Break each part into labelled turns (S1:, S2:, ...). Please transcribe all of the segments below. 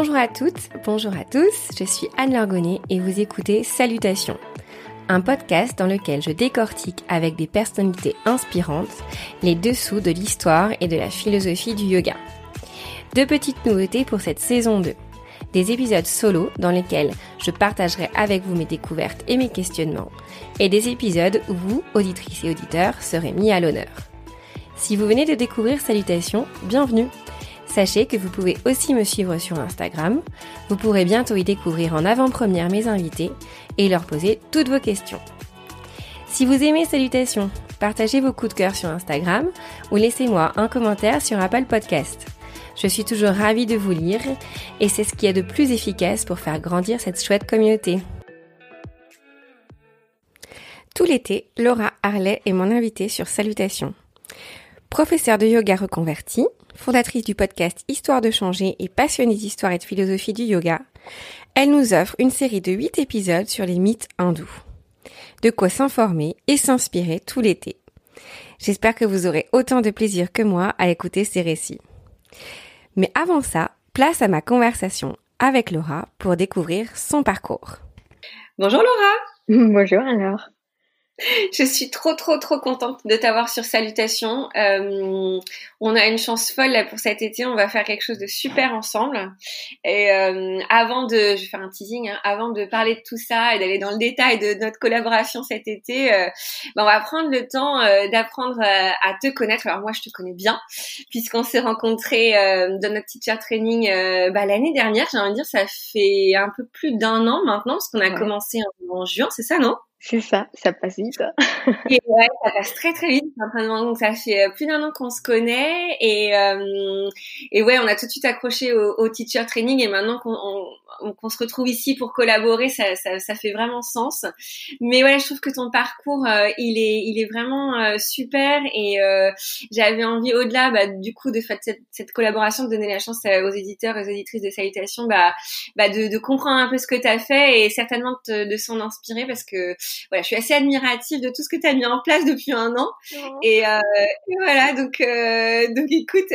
S1: Bonjour à toutes, bonjour à tous, je suis Anne Lorgonnet et vous écoutez Salutations, un podcast dans lequel je décortique avec des personnalités inspirantes les dessous de l'histoire et de la philosophie du yoga. Deux petites nouveautés pour cette saison 2. Des épisodes solo dans lesquels je partagerai avec vous mes découvertes et mes questionnements, et des épisodes où vous, auditrices et auditeurs, serez mis à l'honneur. Si vous venez de découvrir Salutations, bienvenue Sachez que vous pouvez aussi me suivre sur Instagram. Vous pourrez bientôt y découvrir en avant-première mes invités et leur poser toutes vos questions. Si vous aimez Salutations, partagez vos coups de cœur sur Instagram ou laissez-moi un commentaire sur Apple Podcast. Je suis toujours ravie de vous lire et c'est ce qui est de plus efficace pour faire grandir cette chouette communauté. Tout l'été, Laura Harley est mon invitée sur Salutations. Professeure de yoga reconvertie, fondatrice du podcast Histoire de changer et passionnée d'histoire et de philosophie du yoga, elle nous offre une série de 8 épisodes sur les mythes hindous. De quoi s'informer et s'inspirer tout l'été. J'espère que vous aurez autant de plaisir que moi à écouter ces récits. Mais avant ça, place à ma conversation avec Laura pour découvrir son parcours. Bonjour Laura
S2: Bonjour alors
S1: je suis trop trop trop contente de t'avoir sur Salutations. Euh, on a une chance folle là pour cet été. On va faire quelque chose de super ensemble. Et euh, avant de, je vais faire un teasing, hein, avant de parler de tout ça et d'aller dans le détail de notre collaboration cet été, euh, ben on va prendre le temps euh, d'apprendre à, te connaître. Alors moi, je te connais bien puisqu'on s'est rencontrés euh, dans notre teacher training bah, l'année dernière. J'ai envie de dire, ça fait un peu plus d'un an maintenant parce qu'on a commencé en juin, c'est ça, non?
S2: C'est ça, ça passe vite.
S1: et ouais, ça passe très très vite. Donc ça fait euh, plus d'un an qu'on se connaît et euh, et ouais, on a tout de suite accroché au, au teacher training et maintenant qu'on qu'on se retrouve ici pour collaborer, ça, ça, ça, fait vraiment sens. Mais ouais, je trouve que ton parcours, euh, il est, il est vraiment euh, super et j'avais envie au-delà, bah, du coup, de faire cette, cette, collaboration, de donner la chance aux éditeurs et aux éditrices de Salutations, bah, bah de, de, comprendre un peu ce que tu as fait et certainement de s'en inspirer parce que voilà, je suis assez admirative de tout ce que tu as mis en place depuis un an. Et, et, voilà, donc, donc écoute.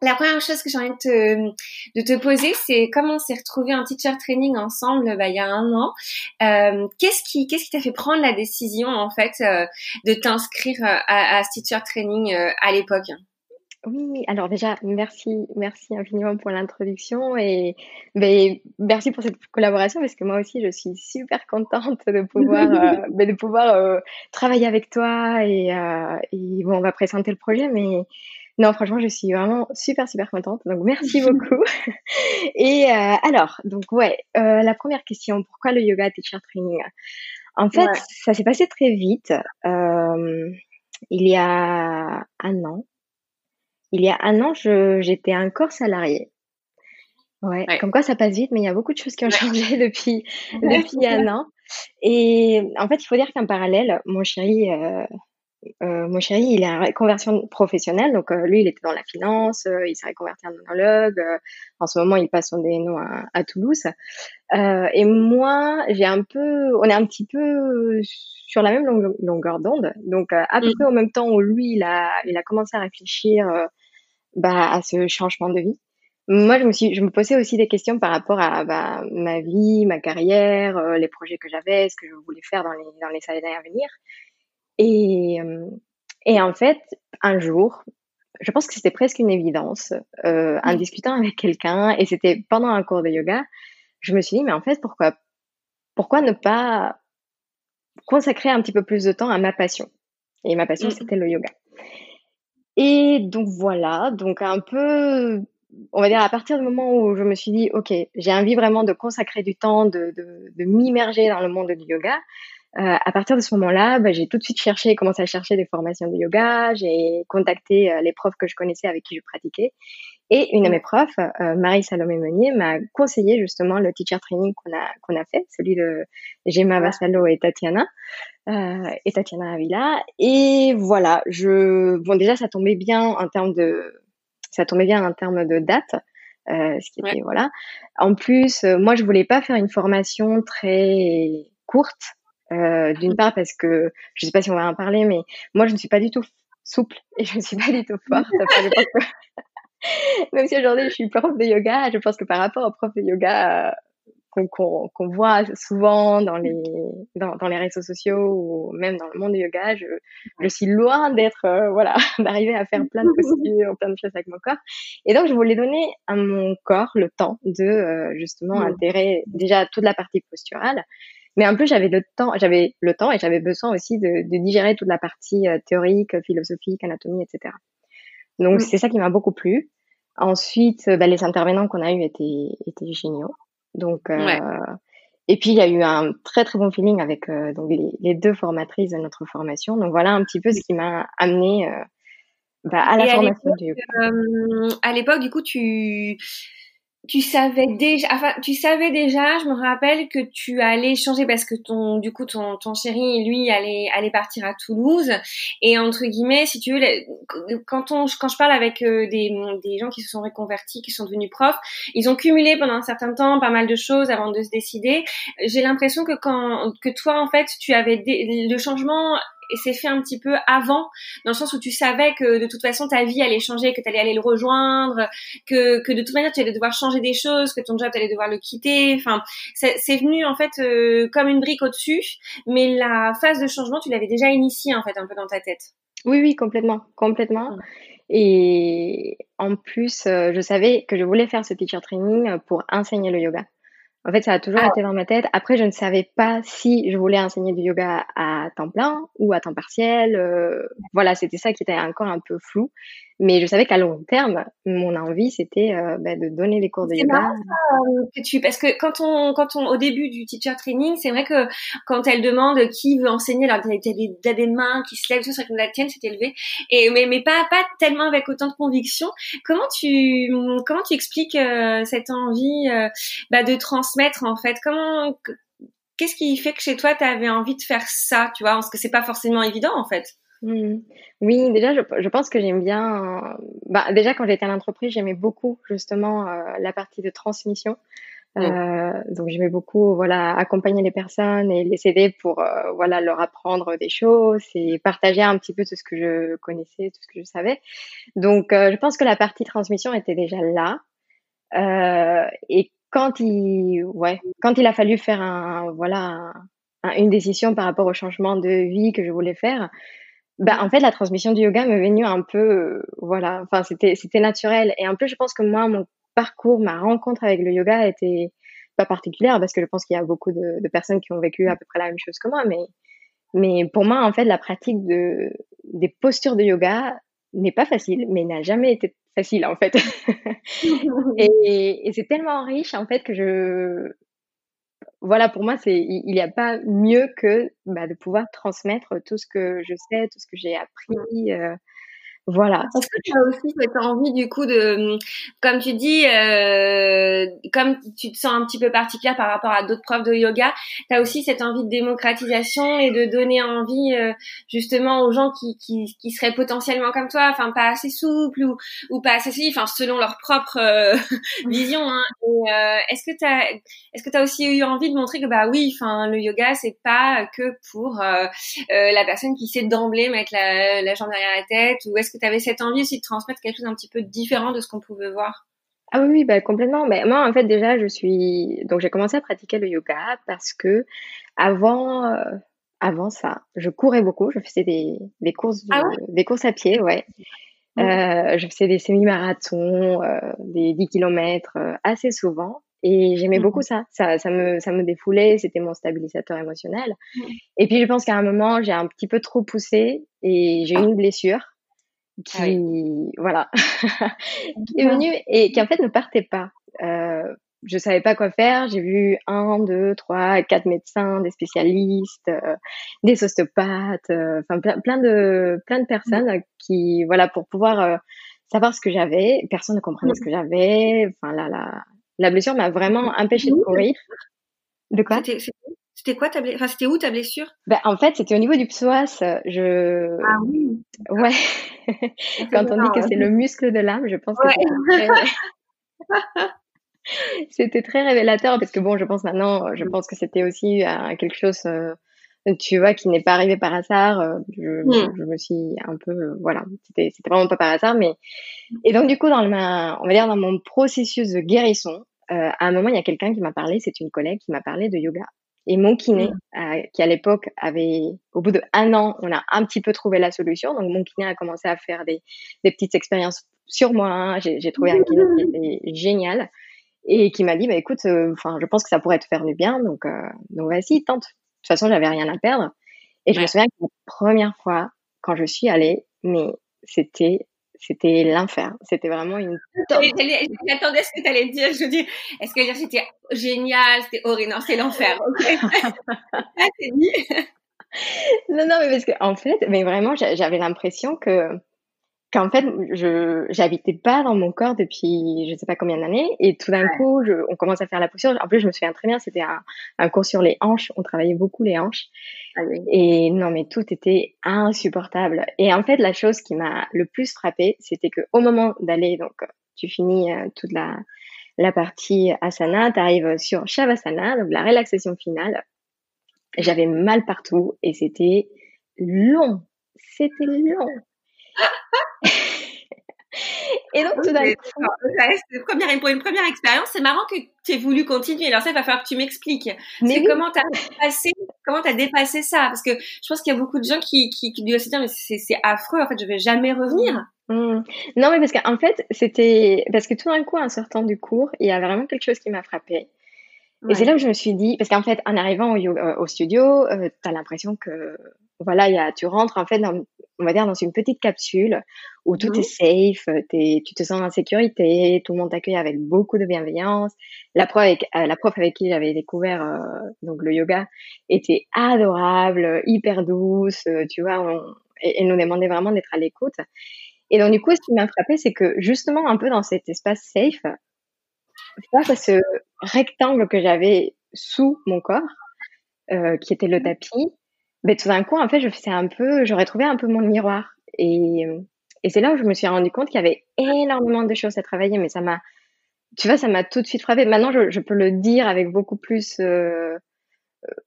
S1: La première chose que j'ai envie de te, de te poser, c'est comment on s'est retrouvé en teacher training ensemble bah, il y a un an. Euh, qu'est-ce qui qu'est-ce qui t'a fait prendre la décision en fait euh, de t'inscrire euh, à, à, ce teacher training euh, à l'époque?
S2: Oui, alors déjà, merci, merci infiniment pour l'introduction et ben, merci pour cette collaboration parce que moi aussi, je suis super contente de pouvoir, euh, ben, de pouvoir travailler avec toi et, et bon, on va présenter le projet, mais non, franchement, je suis vraiment super, super contente. Donc, merci beaucoup. Et euh, alors, donc, ouais, euh, la première question, pourquoi le yoga teacher training? En fait, ça s'est passé très vite. Euh, il y a un an. Il y a un an, j'étais encore salariée. Ouais, comme quoi ça passe vite, mais il y a beaucoup de choses qui ont changé depuis, depuis un an. Et en fait, il faut dire qu'en parallèle, mon chéri, euh, euh, mon chéri, il est en conversion professionnelle, donc euh, lui, il était dans la finance, il s'est reconverti en monologue. En ce moment, il passe son DNO à, à Toulouse. et moi, j'ai un peu, on est un petit peu sur la même longueur d'onde. Donc, à peu mmh. près au même temps où lui, il a, il a commencé à réfléchir bah, à ce changement de vie. Moi, je me suis, je me posais aussi des questions par rapport à bah, ma vie, ma carrière, les projets que j'avais, ce que je voulais faire dans les, dans les années à venir. Et, euh, et en fait, un jour, je pense que c'était presque une évidence, euh, en discutant avec quelqu'un, et c'était pendant un cours de yoga, je me suis dit, mais en fait, pourquoi, pourquoi ne pas consacrer un petit peu plus de temps à ma passion? Et ma passion, mmh. c'était le yoga. Et donc voilà, donc un peu, on va dire à partir du moment où je me suis dit, ok, j'ai envie vraiment de consacrer du temps, de, de, de m'immerger dans le monde du yoga, euh, à partir de ce moment-là, bah, j'ai tout de suite cherché, commencé à chercher des formations de yoga. J'ai contacté euh, les profs que je connaissais avec qui je pratiquais. Et une de mes profs, euh, Marie Salomé Meunier, m'a conseillé justement le teacher training qu'on a qu'on a fait, celui de Gemma Vassalo et Tatiana euh, et Tatiana Avila. Et voilà, je bon déjà ça tombait bien en termes de ça tombait bien en termes de date. Euh, ce qui était voilà. En plus, moi je voulais pas faire une formation très courte euh, D'une part parce que, je sais pas si on va en parler, mais moi je ne suis pas du tout souple et je ne suis pas du tout forte. Même si aujourd'hui je suis prof de yoga, je pense que par rapport aux profs de yoga euh, qu'on voit souvent dans les, dans, dans, les réseaux sociaux ou même dans le monde du yoga, je, je suis loin d'être, euh, voilà, d'arriver à faire plein de postures, plein de choses avec mon corps. Et donc, je voulais donner à mon corps le temps de euh, justement mmh. intégrer déjà toute la partie posturale. Mais en plus, j'avais le temps, j'avais le temps et j'avais besoin aussi de, de, digérer toute la partie théorique, philosophique, anatomie, etc. Donc, mmh. c'est ça qui m'a beaucoup plu. Ensuite, bah, les intervenants qu'on a eus étaient, étaient géniaux. Donc, euh, et puis il y a eu un très très bon feeling avec euh, donc les, les, deux formatrices de notre formation. Donc voilà un petit peu ce qui m'a amené euh, bah, à la formation du.
S1: à l'époque, du coup, tu tu savais déjà, enfin, tu savais déjà, je me rappelle que tu allais changer parce que ton, du coup, ton, ton chéri, lui, allait, allait partir à Toulouse. Et entre guillemets, si tu veux, quand on, quand je parle avec euh, des, des gens qui se sont reconvertis, qui sont devenus profs, ils ont cumulé pendant un certain temps pas mal de choses avant de se décider. J'ai l'impression que quand, que toi, en fait, tu avais le changement et c'est fait un petit peu avant, dans le sens où tu savais que de toute façon ta vie allait changer, que tu allais aller le rejoindre, que, que de toute manière tu allais devoir changer des choses, que ton job tu allais devoir le quitter. Enfin, c'est venu en fait euh, comme une brique au-dessus, mais la phase de changement tu l'avais déjà initiée en fait un peu dans ta tête.
S2: Oui, oui, complètement, complètement. Et en plus, euh, je savais que je voulais faire ce teacher training pour enseigner le yoga. En fait, ça a toujours ah. été dans ma tête. Après, je ne savais pas si je voulais enseigner du yoga à temps plein ou à temps partiel. Euh, voilà, c'était ça qui était encore un peu flou. Mais je savais qu'à long terme, mon envie, c'était euh, bah, de donner des cours de yoga. Marrant,
S1: euh, que tu, parce que quand on, quand on, au début du teacher training, c'est vrai que quand elle demande qui veut enseigner, alors il y a des, mains qui se lèvent, c'est vrai que la tienne s'est élevée, et mais, mais pas, pas tellement avec autant de conviction. Comment tu, comment tu expliques euh, cette envie bah, de transmettre en fait? Comment, qu'est-ce qui fait que chez toi, tu avais envie de faire ça, tu vois? Parce que c'est pas forcément évident en fait.
S2: Mmh. Oui, déjà, je, je pense que j'aime bien. Bah, déjà, quand j'étais à l'entreprise, j'aimais beaucoup justement euh, la partie de transmission. Euh, donc, j'aimais beaucoup, voilà, accompagner les personnes et les aider pour, euh, voilà, leur apprendre des choses et partager un petit peu tout ce que je connaissais, tout ce que je savais. Donc, je pense que la partie transmission était déjà là. et quand il, ouais, quand il a fallu faire un, voilà, une décision par rapport au changement de vie que je voulais faire, bah, en fait, la transmission du yoga m'est venue un peu, euh, voilà, enfin, c'était, c'était naturel. Et en plus, je pense que moi, mon parcours, ma rencontre avec le yoga était pas particulière parce que je pense qu'il y a beaucoup de, personnes qui ont vécu à peu près la même chose que moi. Mais, mais pour moi, en fait, la pratique de, des postures de yoga n'est pas facile, mais n'a jamais été facile, en fait. et c'est tellement riche, en fait, que je, voilà, pour moi, c'est il n'y a pas mieux que bah, de pouvoir transmettre tout ce que je sais, tout ce que j'ai appris. Euh, voilà.
S1: Est-ce que tu as aussi cette envie du coup de, comme tu dis, euh, comme tu te sens un petit peu particulière par rapport à d'autres profs de yoga, tu as aussi cette envie de démocratisation et de donner envie euh, justement aux gens qui, qui, qui, seraient potentiellement comme toi, enfin pas assez souples ou, ou pas assez enfin selon leur propre euh, vision. Hein. Euh, est-ce que tu as, est-ce que tu as aussi eu envie de montrer que bah oui, enfin le yoga c'est pas que pour la personne qui sait d'emblée mettre la, la jambe derrière la tête ou est-ce que tu avais cette envie aussi de transmettre quelque chose un petit peu différent de ce qu'on pouvait voir
S2: ah oui, bah complètement. Mais moi, en fait, déjà, je suis donc j'ai commencé à pratiquer le yoga parce que avant, euh, avant ça, je courais beaucoup. Je faisais des, des courses, ah des courses à pied, ouais. Euh, je faisais des semi-marathons, euh, des 10 km assez souvent. Et j'aimais beaucoup mmh. ça. ça. Ça me, ça me défoulait, c'était mon stabilisateur émotionnel. Et puis je pense qu'à un moment, j'ai un petit peu trop poussé et j'ai eu une blessure. Ah qui voilà qui est venu et qui en fait ne partait pas. Euh, je savais pas quoi faire. J'ai vu un, deux, trois, quatre médecins, des spécialistes, euh, des ostéopathes, euh, enfin plein, plein, de plein de personnes qui voilà pour pouvoir euh, savoir ce que j'avais. Personne ne comprenait ce que j'avais. Enfin là la la blessure m'a vraiment empêché de courir.
S1: De quoi? C'était quoi ta blessure Enfin, c'était où ta blessure?
S2: Ben, En fait, c'était au niveau du psoas. Je...
S1: Ah oui
S2: Ouais. Quand on dit que c'est le muscle de l'âme, je pense que c'était très... révélateur parce que bon, je pense maintenant, je pense que c'était aussi euh, quelque chose, euh, tu vois, qui n'est pas arrivé par hasard. Euh, je, mmh. je, me suis un peu, euh, voilà, c'était, c'était vraiment pas par hasard, mais et donc du coup dans ma, on va dire dans mon processus de guérison, à un moment il y a quelqu'un qui m'a parlé, c'est une collègue qui m'a parlé de yoga. Et mon kiné, mmh. qui à l'époque avait, au bout de un an, on a un petit peu trouvé la solution. Donc mon kiné a commencé à faire des, des petites expériences sur moi. Hein. J'ai, trouvé un kiné qui était génial et qui m'a dit, bah écoute, enfin, je pense que ça pourrait te faire du bien, donc donc vas-y, tente toute façon, j'avais rien à perdre. Et je me souviens que la première fois, quand je suis allée, mais c'était c'était l'enfer. C'était vraiment une.
S1: J'attendais ce que tu allais dire. Je dis, est-ce que c'était génial, c'était horrible? Non, c'est l'enfer.
S2: non, non, mais parce que en fait, mais vraiment, j'avais l'impression que qu'en fait, je j'habitais pas dans mon corps depuis je sais pas combien d'années et tout d'un coup, je, on commence à faire la posture. En plus, je me souviens très bien, c'était un, un, cours sur les hanches. On travaillait beaucoup les hanches. Ah et non, mais tout était insupportable. Et en fait, la chose qui m'a le plus frappé, c'était que au moment d'aller, donc, tu finis euh, toute la la partie asana, tu arrives sur shavasana, donc la relaxation finale. J'avais mal partout et c'était long. C'était long.
S1: Et donc, tout d'un coup. Première, pour une première expérience, c'est marrant que tu aies voulu continuer. Alors, ça, il va falloir que tu m'expliques. Mais comment tu as dépassé, comment as dépassé ça? Parce que je pense qu'il y a beaucoup de gens qui, qui, qui doivent se dire, mais c'est affreux, en fait, je vais jamais revenir.
S2: Mmh. Non, mais parce qu'en fait, c'était, parce que tout d'un coup, en sortant du cours, il y a vraiment quelque chose qui m'a frappé. Et c'est là où je me suis dit, parce qu'en fait, en arrivant au, euh, au studio, euh, tu as l'impression que, voilà, y a, tu rentres en fait dans, on va dire, dans une petite capsule où tout est mmh. safe, es, tu te sens en sécurité, tout le monde t'accueille avec beaucoup de bienveillance. La prof avec, euh, la prof avec qui j'avais découvert donc le yoga était adorable, hyper douce, tu vois, on, et, elle nous demandait vraiment d'être à l'écoute. Et donc du coup, ce qui m'a frappé, c'est que justement un peu dans cet espace safe, face à ce rectangle que j'avais sous mon corps, euh, qui était le tapis, mais tout d'un coup, en fait, je faisais un peu, j'aurais trouvé un peu mon miroir. Et, et c'est là où je me suis rendu compte qu'il y avait énormément de choses à travailler, mais ça m'a, tu vois, ça m'a tout de suite frappé. Maintenant, je, je, peux le dire avec beaucoup plus, euh,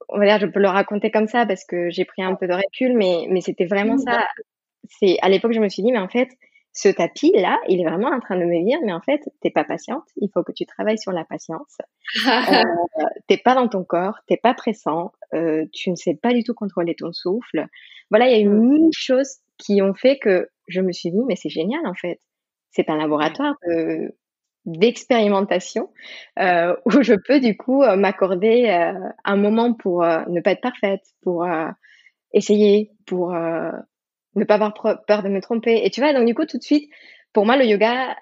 S2: on va dire, je peux le raconter comme ça parce que j'ai pris un peu de recul, mais, mais c'était vraiment ça. C'est, à l'époque, je me suis dit, mais en fait, ce tapis là, il est vraiment en train de me dire, mais en fait, t'es pas patiente. Il faut que tu travailles sur la patience. euh, t'es pas dans ton corps, t'es pas pressant, euh, tu ne sais pas du tout contrôler ton souffle. Voilà, il y a eu mm. mille choses qui ont fait que je me suis dit, mais c'est génial en fait. C'est un laboratoire d'expérimentation euh, où je peux du coup euh, m'accorder euh, un moment pour ne pas être parfaite, pour essayer, pour ne pas avoir peur de me tromper. Et tu vois, donc du coup, tout de suite, pour moi, le yoga,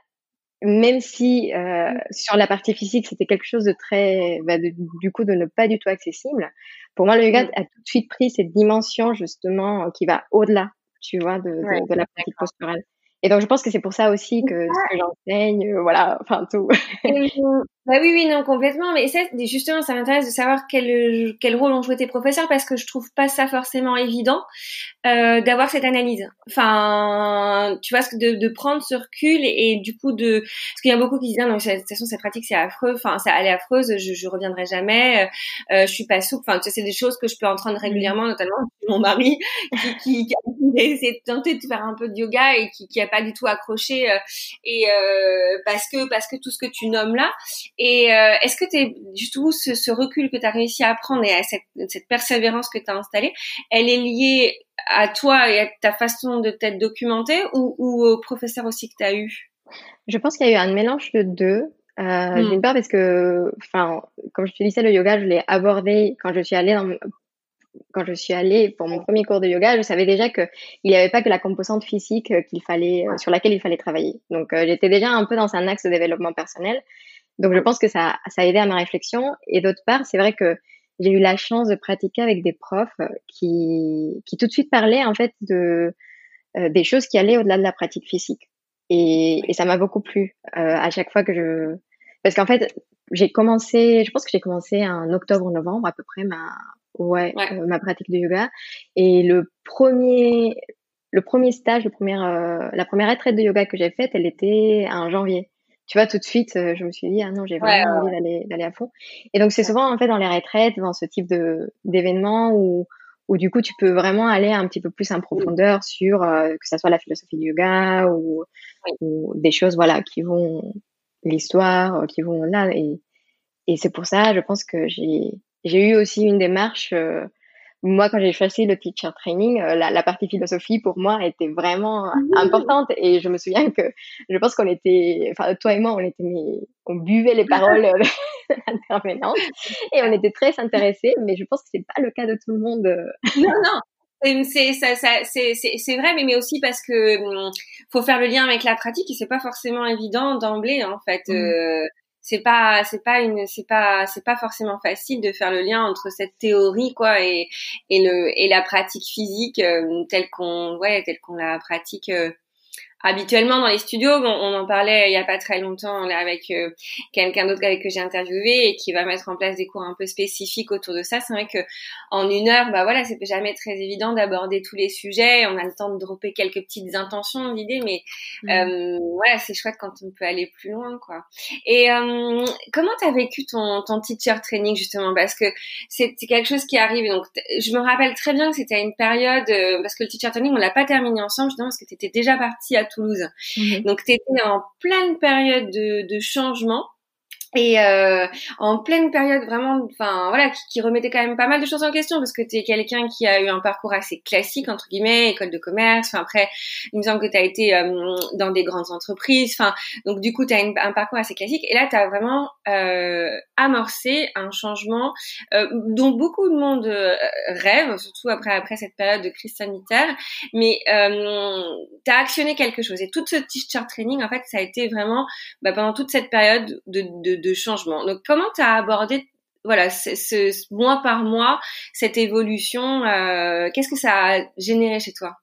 S2: même si euh, sur la partie physique, c'était quelque chose de très, bah, du coup, de ne pas du tout accessible, pour moi, le yoga mmh. a tout de suite pris cette dimension, justement, qui va au-delà, tu vois, de, de, de la pratique posturale. Et donc, je pense que c'est pour ça aussi que ce que j'enseigne, euh, voilà, enfin, tout.
S1: Bah oui, oui, non, complètement. Mais justement, ça m'intéresse de savoir quel, quel rôle ont joué tes professeurs parce que je trouve pas ça forcément évident euh, d'avoir cette analyse. Enfin, tu vois, de, de prendre ce recul et, du coup de, parce qu'il y a beaucoup qui disent non, de toute façon cette pratique c'est affreux, enfin, ça elle est affreuse, je, je reviendrai jamais, euh, euh je suis pas souple. Enfin, tu sais, c'est des choses que je peux entendre mmh. régulièrement, notamment mon mari qui, qui, qui a essayé de tenter de faire un peu de yoga et qui, qui a pas du tout accroché euh, et euh, parce que parce que tout ce que tu nommes là et euh, est-ce que tu du tout ce, ce, recul que tu as réussi à prendre et à cette, cette persévérance que tu as installée, elle est liée à toi et à ta façon de t'être documenté ou, ou au professeur aussi que tu as eu?
S2: Je pense qu'il y a eu un mélange de deux. Euh, hmm. D'une part parce que, enfin, comme je te disais, le yoga, je l'ai abordé quand je suis allée dans, quand je suis allée pour mon premier cours de yoga, je savais déjà que il n'y avait pas que la composante physique qu'il fallait, sur laquelle il fallait travailler. Donc, euh, j'étais déjà un peu dans un axe de développement personnel. Donc je pense que ça, ça a aidé à ma réflexion. Et d'autre part, c'est vrai que j'ai eu la chance de pratiquer avec des profs qui, qui tout de suite parlaient en fait de euh, des choses qui allaient au-delà de la pratique physique. Et, et ça m'a beaucoup plu euh, à chaque fois que je parce qu'en fait j'ai commencé, je pense que j'ai commencé en octobre-novembre à peu près ma ouais, euh, ma pratique de yoga et le premier le premier stage, le premier, la première retraite de yoga que j'ai faite, elle était en janvier tu vois, tout de suite, euh, je me suis dit, ah non, j'ai vraiment envie d'aller, d'aller à fond. Et donc, c'est souvent, en fait, dans les retraites, dans ce type de, d'événements où, où du coup tu peux vraiment aller un petit peu plus en profondeur sur que ça soit la philosophie du yoga ou, ou des choses voilà qui vont l'histoire qui vont là. Et et c'est pour ça je pense que j'ai j'ai eu aussi une démarche moi, quand j'ai choisi le teacher training, euh, la, la, partie philosophie pour moi était vraiment importante et je me souviens que je pense qu'on était, enfin toi et moi, on était, on buvait les paroles de l'intervenante et on était très intéressés, mais je pense que c'est pas le cas de tout le monde.
S1: non, non. C'est ça, ça c'est vrai, mais mais aussi parce que hum, faut faire le lien avec la pratique et c'est pas forcément évident d'emblée en fait. Mmh. Euh, c'est pas c'est pas une c'est pas c'est pas forcément facile de faire le lien entre cette théorie quoi et et le et la pratique physique euh, telle qu'on ouais telle qu'on la pratique euh, habituellement dans les studios, on, en parlait il y a pas très longtemps là avec euh, quelqu'un d'autre que j'ai interviewé et qui va mettre en place des cours un peu spécifiques autour de ça. C'est vrai que en une heure, bah voilà, c'est jamais très évident d'aborder tous les sujets. On a le temps de dropper quelques petites intentions d'idées, mais mmh. euh, voilà, c'est chouette quand on peut aller plus loin, quoi. Et euh, comment t'as vécu ton, ton teacher training justement? Parce que c'est quelque chose qui arrive. Donc, je me rappelle très bien que c'était à une période euh, parce que le teacher training, on l'a pas terminé ensemble, justement parce que t'étais déjà partie à Toulouse. Mhm. Donc, tu étais en pleine période de, de changement et euh, en pleine période vraiment enfin voilà qui, qui, remettait quand même pas mal de choses en question parce que tu es quelqu'un qui a eu un parcours assez classique entre guillemets école de commerce enfin après il me semble que tu as été euh, dans des grandes entreprises enfin donc du coup tu as un parcours assez classique et là tu as vraiment euh, amorcé un changement euh, dont beaucoup de monde euh, rêve surtout après après cette période de crise sanitaire mais tu as actionné quelque chose. Et tout ce teacher training en fait ça a été vraiment bah, pendant toute cette période de, de de changement. Donc, comment tu as abordé voilà, ce, mois par mois, cette évolution, euh, qu'est-ce que ça a généré chez toi?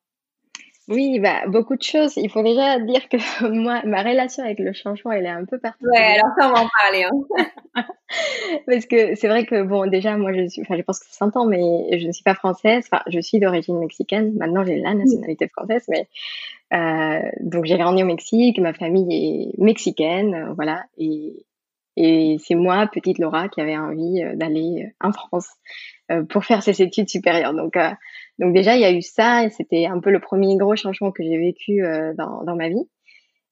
S2: Oui, bah, beaucoup de choses. Il faut déjà dire que moi, ma relation avec le changement, elle est un peu particulière.
S1: Ouais, alors ça, on va en parler. Hein.
S2: Parce que c'est vrai que, bon, déjà, moi, je suis, enfin, je pense que ça s'entend, mais je ne suis pas française. Enfin, je suis d'origine mexicaine. Maintenant, j'ai la nationalité française, mais euh, donc j'ai grandi au Mexique. Ma famille est mexicaine, voilà. Et, et c'est moi, petite Laura, qui avait envie euh, d'aller euh, en France euh, pour faire ses études supérieures. Donc, donc déjà, il y a eu ça, et c'était un peu le premier gros changement que j'ai vécu dans, dans ma vie.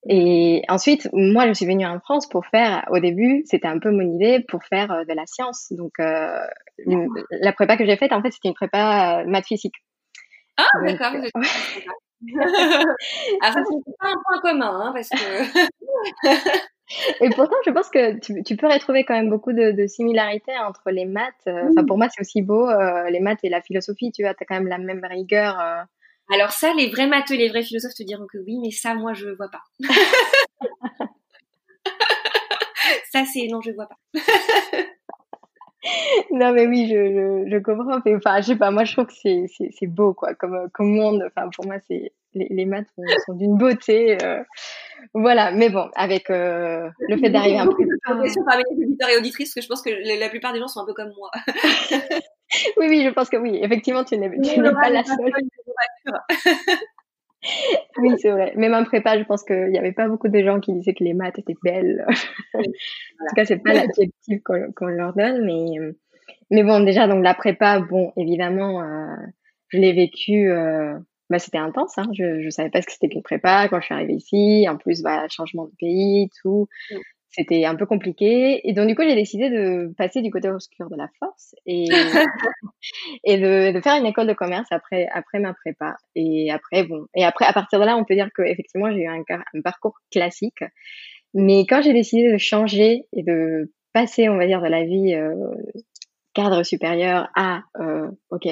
S2: Et ensuite, moi, je suis venue en France pour faire, au début, c'était un peu mon idée pour faire de la science. Donc, la prépa que j'ai faite, en fait, c'était une prépa maths physique.
S1: Ah, d'accord. Alors, ça, c'est pas un point commun, hein, parce que
S2: Et pourtant, je pense que tu, tu, peux retrouver quand même beaucoup de, de similarités entre les maths. Euh, enfin, pour moi, c'est aussi beau, euh, les maths et la philosophie, tu vois, tu as quand même la même rigueur. Euh.
S1: Alors ça, les vrais maths et les vrais philosophes te diront que oui, mais ça, moi, je vois pas. ça, c'est non, je vois pas.
S2: non mais oui je, je, je comprends enfin je sais pas moi je trouve que c'est c'est beau quoi comme comme monde enfin pour moi c'est les, les maths sont, d'une beauté euh, voilà, mais bon, avec euh, le fait d'arriver un peu.
S1: parmi les auditeurs et auditrices, parce que je pense que la plupart des gens sont un peu comme moi.
S2: oui, oui, je pense que oui. Effectivement, tu n'es pas la seule. oui, c'est vrai. Même en prépa, je pense qu'il n'y avait pas beaucoup de gens qui disaient que les maths étaient belles. en tout cas, c'est pas l'adjectif qu'on leur donne, mais mais bon, déjà donc la prépa, bon, évidemment, euh, je l'ai vécu euh, bah, c'était intense. Hein. Je ne savais pas ce que c'était qu'une prépa quand je suis arrivée ici. En plus, bah, changement de pays, tout. C'était un peu compliqué. Et donc, du coup, j'ai décidé de passer du côté obscur de la force et, et de, de, faire une école de commerce après, après ma prépa. Et après, bon, et après, à partir de là, on peut dire que effectivement, j'ai eu un, un parcours classique. Mais quand j'ai décidé de changer et de passer, on va dire, de la vie euh, cadre supérieur à, euh, ok,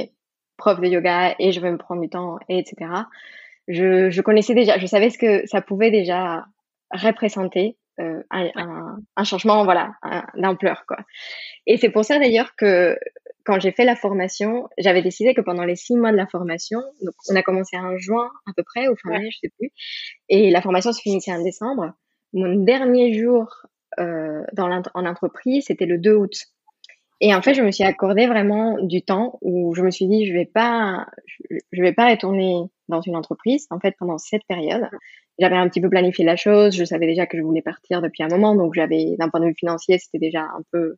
S2: prof de yoga et je vais me prendre du temps, et etc. Je, je connaissais déjà, je savais ce que ça pouvait déjà représenter euh, un, un, un, changement, voilà, d'ampleur, quoi. Et c'est pour ça d'ailleurs que quand j'ai fait la formation, j'avais décidé que pendant les six mois de la formation, donc on a commencé en juin à peu près, ou fin mai, je sais plus, et la formation se finissait en décembre. Mon dernier jour euh, dans en entreprise, c'était le 2 août. Et en fait, je me suis accordé vraiment du temps où je me suis dit, je vais pas, je vais pas retourner dans une entreprise. En fait, pendant cette période, j'avais un petit peu planifié la chose. Je savais déjà que je voulais partir depuis un moment, donc j'avais, d'un point de vue financier, c'était déjà un peu,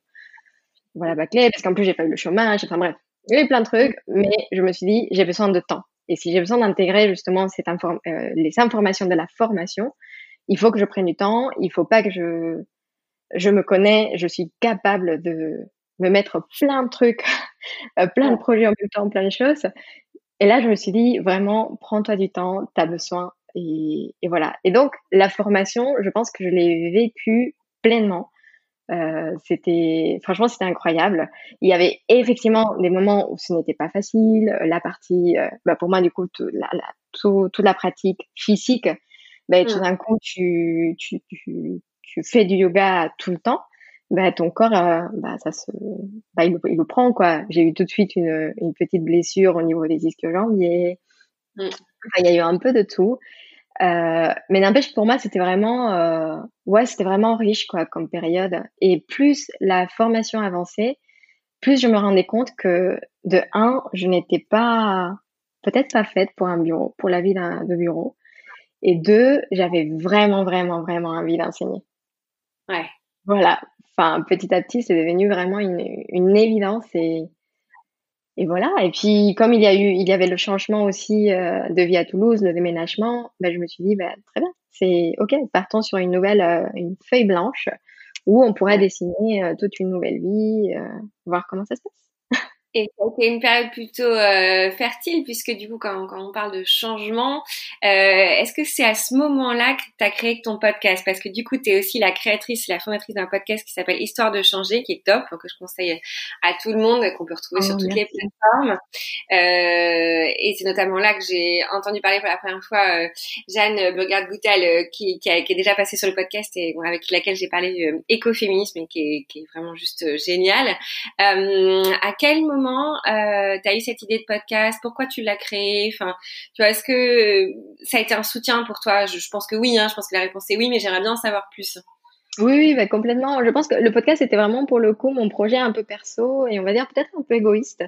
S2: voilà, bâclé, parce qu'en plus, j'ai pas eu le chômage. Enfin bref, il y avait plein de trucs, mais je me suis dit, j'ai besoin de temps. Et si j'ai besoin d'intégrer justement cette euh, les informations de la formation, il faut que je prenne du temps. Il faut pas que je, je me connais, je suis capable de me mettre plein de trucs, euh, plein de projets en même temps, plein de choses. Et là, je me suis dit, vraiment, prends-toi du temps, tu as besoin. Et, et, voilà. Et donc, la formation, je pense que je l'ai vécue pleinement. Euh, c'était franchement c'était incroyable. Il y avait effectivement des moments où ce n'était pas facile. La partie, euh, bah pour moi du coup, tout, la, la, tout, toute la pratique physique, bah, tout mmh. d'un coup tu, tu, tu, tu, fais du yoga tout le temps. Bah, ton corps, euh, bah, ça se, bah, il, il, le prend quoi. J'ai eu tout de suite une, une petite blessure au niveau des disques jambiers. Enfin, il y a eu un peu de tout. Euh, mais n'empêche, pour moi, c'était vraiment, euh, ouais, c'était vraiment riche, quoi, comme période. Et plus la formation avançait, plus je me rendais compte que, de un, je n'étais pas, peut-être pas faite pour un bureau, pour la vie de bureau. Et deux, j'avais vraiment, vraiment, vraiment envie d'enseigner.
S1: Ouais.
S2: Voilà. Enfin, petit à petit, c'est devenu vraiment une, une évidence et, et voilà. Et puis, comme il y a eu, il y avait le changement aussi euh, de vie à Toulouse, le déménagement, ben, je me suis dit, ben, très bien, c'est ok, partons sur une nouvelle, euh, une feuille blanche où on pourrait dessiner euh, toute une nouvelle vie, voir comment ça se passe.
S1: Et c'était une période plutôt euh, fertile puisque du coup quand, quand, on parle de changement, euh, est-ce que c'est à ce moment-là que tu as créé ton podcast? Parce que du coup tu es aussi la créatrice, la fondatrice d'un podcast qui s'appelle Histoire de changer, qui est top, que je conseille à tout le monde, qu'on peut retrouver oh, sur toutes les plateformes. Euh, et c'est notamment là que j'ai entendu parler pour la première fois euh, Jeanne Bogard Goutel euh, qui, qui, qui, est déjà passée sur le podcast et bon, avec laquelle j'ai parlé écoféminisme et qui est, qui est vraiment juste génial. à quel moment euh, tu as eu cette idée de podcast? Pourquoi tu l'as créé? Enfin, tu vois, est-ce que ça a été un soutien pour toi? Je, pense que oui. Hein, je pense que la réponse est oui, mais j'aimerais bien en savoir plus.
S2: Oui, oui, bah, complètement. Je pense que le podcast était vraiment pour le coup mon projet un peu perso et on va dire peut-être un peu égoïste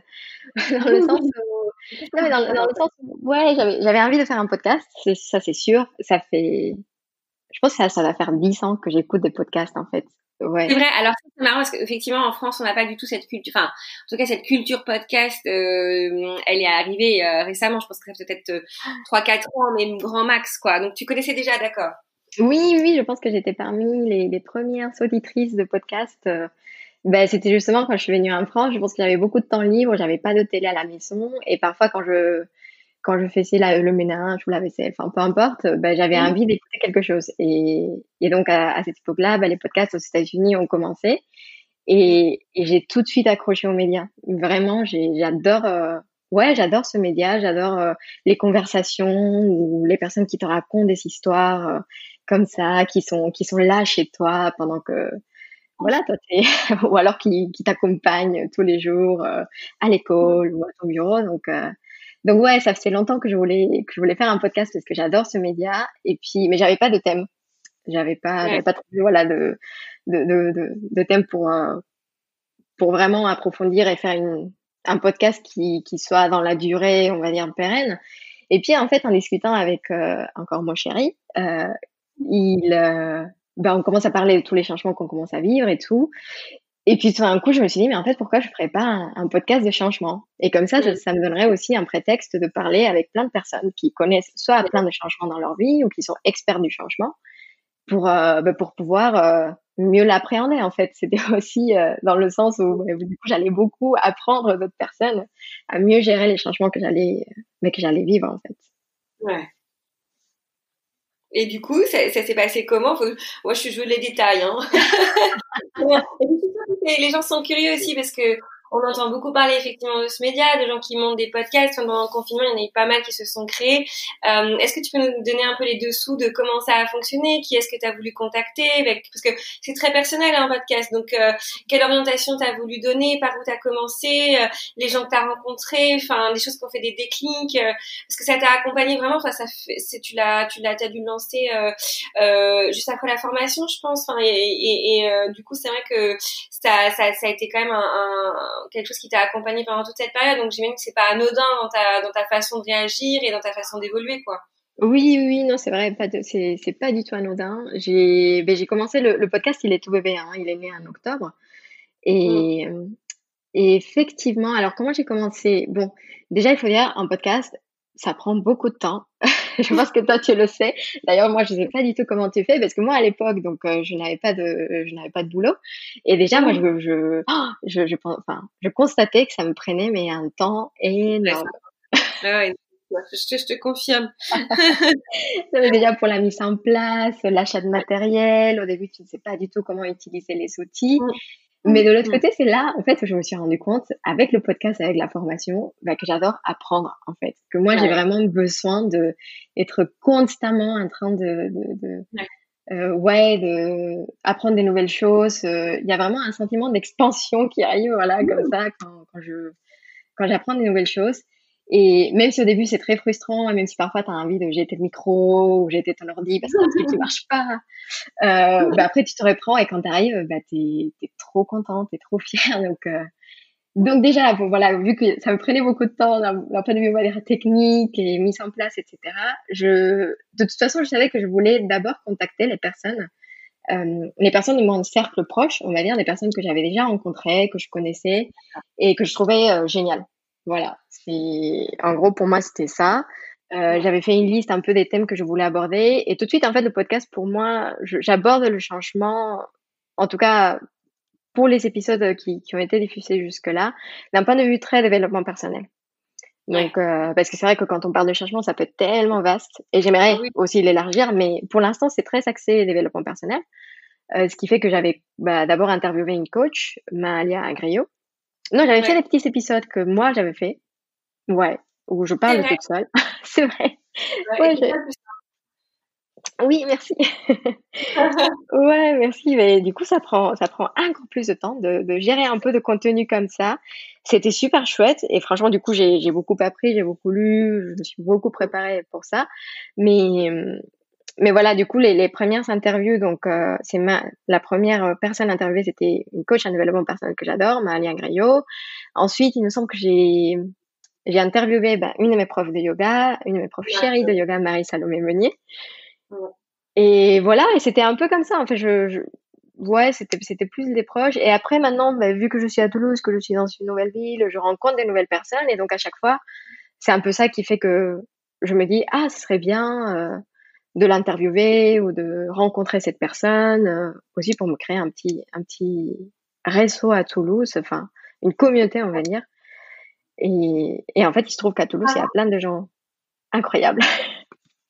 S2: dans le sens où, non, mais dans, le sens où, ouais, j'avais envie de faire un podcast. Ça, c'est sûr. Ça fait, je pense que ça, ça va faire dix ans que j'écoute des podcasts en fait. Ouais.
S1: C'est vrai. Alors c'est marrant parce qu'effectivement en France on n'a pas du tout cette culture. Enfin, en tout cas cette culture podcast, euh, elle est arrivée euh, récemment. Je pense que ça fait peut-être euh, trois quatre ans, mais grand max quoi. Donc tu connaissais déjà, d'accord
S2: Oui, oui, je pense que j'étais parmi les, les, premières auditrices de podcast. Ben, c'était justement quand je suis venue en France. Je pense que j'avais beaucoup de temps libre. J'avais pas de télé à la maison et parfois quand je quand je faisais la, le ménage ou la vaisselle, enfin peu importe, ben, j'avais envie d'écouter quelque chose. Et, et donc à, à cette époque-là, ben, les podcasts aux États-Unis ont commencé et, et j'ai tout de suite accroché aux médias. Vraiment, j'adore. Euh, ouais, j'adore ce média, j'adore euh, les conversations ou les personnes qui te racontent des histoires euh, comme ça, qui sont qui sont là chez toi pendant que voilà, toi t'es ou alors qui, qui t'accompagnent tous les jours à l'école ou à ton bureau. Donc donc ouais, ça faisait longtemps que je voulais que je voulais faire un podcast parce que j'adore ce média et puis mais j'avais pas de thème. J'avais pas j'avais pas trouvé voilà de de, de, de, thème pour pour vraiment approfondir et faire une, un podcast qui qui soit dans la durée, on va dire pérenne. Et puis en fait en discutant avec euh, encore mon chéri, euh, il euh, ben, on commence à parler de tous les changements qu'on commence à vivre et tout. Et puis tout d'un coup, je me suis dit, mais en fait, pourquoi je ferais pas un, podcast de changement? Et comme ça, ça, me donnerait aussi un prétexte de parler avec plein de personnes qui connaissent soit plein de changements dans leur vie ou qui sont experts du changement pour euh, bah, pour pouvoir euh, mieux l'appréhender. En fait, c'était aussi euh, dans le sens où bah, du coup, j'allais beaucoup apprendre d'autres personnes à mieux gérer les changements que j'allais mais que j'allais vivre en fait.
S1: Ouais. Et du coup, ça, ça s'est passé comment? Moi, je suis jouée les détails. Hein. les gens sont curieux aussi parce que on entend beaucoup parler effectivement de ce média, de gens qui montent des podcasts. Pendant le confinement, il y en a eu pas mal qui se sont créés. Euh, est-ce que tu peux nous donner un peu les dessous de comment ça a fonctionné? Qui est-ce que tu as voulu contacter? Parce que c'est très personnel un podcast. Donc, euh, quelle orientation tu as voulu donner? Par où tu as commencé? Euh, Les gens que tu as rencontrés? Enfin, des choses qui ont fait des déclics? Euh, Parce que ça t'a accompagné vraiment? Enfin, ça fait, tu l'as, tu l'as, dû lancer juste après la formation, je pense. Enfin, et, et, et du coup, c'est vrai que ça, ça, ça a été quand même un, un quelque chose qui t'a accompagné pendant toute cette période. Donc j'imagine que c'est pas anodin dans ta dans ta façon de réagir et dans ta façon d'évoluer, quoi.
S2: Oui, oui, non, c'est vrai, pas c'est, c'est pas du tout anodin. J'ai, ben, j'ai commencé le, le, podcast, il est tout bébé, hein, il est né en octobre. Et, mm. Et effectivement, alors comment j'ai commencé? Bon, déjà, il faut dire, un podcast, ça prend beaucoup de temps. je pense que toi, tu le sais. D'ailleurs, moi, je ne sais pas du tout comment tu fais parce que moi, à l'époque, donc, euh, je n'avais pas de, je n'avais pas de boulot. Et déjà, moi, je, je, oh, je, je, enfin, je constatais que ça me prenait, mais un temps énorme.
S1: Ouais, je, te, je te confirme.
S2: déjà pour la mise en place, l'achat de matériel. Au début, tu ne sais pas du tout comment utiliser les outils. Mm. Mais de l'autre mm. côté, c'est là, en fait, où je me suis rendu compte, avec le podcast, avec la formation, bah, que j'adore apprendre, en fait. Que moi, j'ai vraiment besoin de être constamment en train de, de, de euh, ouais, de apprendre des nouvelles choses. Euh, il y a vraiment un sentiment d'expansion qui arrive, voilà, comme ça, quand, quand je, quand j'apprends des nouvelles choses. Et même si au début c'est très frustrant, même si parfois tu as envie de jeter le micro ou jeter ton ordi parce que le truc ne marche pas, euh, bah après tu te reprends et quand tu arrives, bah, tu es, trop contente, tu es trop fière. Donc, euh, donc déjà, bon, voilà, vu que ça me prenait beaucoup de temps d'un point de vue technique et mise en place, etc., je, de toute façon, je savais que je voulais d'abord contacter les personnes, euh, les personnes de mon cercle proche, on va dire, des personnes que j'avais déjà rencontrées, que je connaissais et que je trouvais euh, géniales. Voilà, c'est en gros pour moi c'était ça. Euh, j'avais fait une liste un peu des thèmes que je voulais aborder et tout de suite en fait le podcast pour moi j'aborde le changement en tout cas pour les épisodes qui, qui ont été diffusés jusque là d'un point de vue très développement personnel. Donc euh, parce que c'est vrai que quand on parle de changement ça peut être tellement vaste et j'aimerais aussi l'élargir mais pour l'instant c'est très axé développement personnel. Euh, ce qui fait que j'avais bah, d'abord interviewé une coach, Malia Agrio, non, j'avais fait les petits épisodes que moi j'avais fait. Ouais, où je parle toute seule. c'est vrai. Ouais, oui, merci. ouais, merci. Mais du coup, ça prend, ça prend encore plus de temps de, de gérer un peu de contenu comme ça. C'était super chouette et franchement, du coup, j'ai beaucoup appris, j'ai beaucoup lu, je me suis beaucoup préparée pour ça. Mais mais voilà, du coup, les, les premières interviews, donc euh, c'est ma la première personne interviewée, c'était une coach en développement personnel que j'adore, Malia Grayo. Ensuite, il me semble que j'ai j'ai interviewé bah, une de mes profs de yoga, une de mes profs chéries de yoga, Marie Salomé Meunier. Et voilà, et c'était un peu comme ça. En fait, je, je ouais, c'était c'était plus des proches. Et après, maintenant, bah, vu que je suis à Toulouse, que je suis dans une nouvelle ville, je rencontre des nouvelles personnes, et donc à chaque fois, c'est un peu ça qui fait que je me dis ah, ce serait bien. Euh, de l'interviewer ou de rencontrer cette personne, euh, aussi pour me créer un petit, un petit réseau à Toulouse, enfin une communauté on va dire. Et, et en fait, il se trouve qu'à Toulouse, il y a plein de gens incroyables.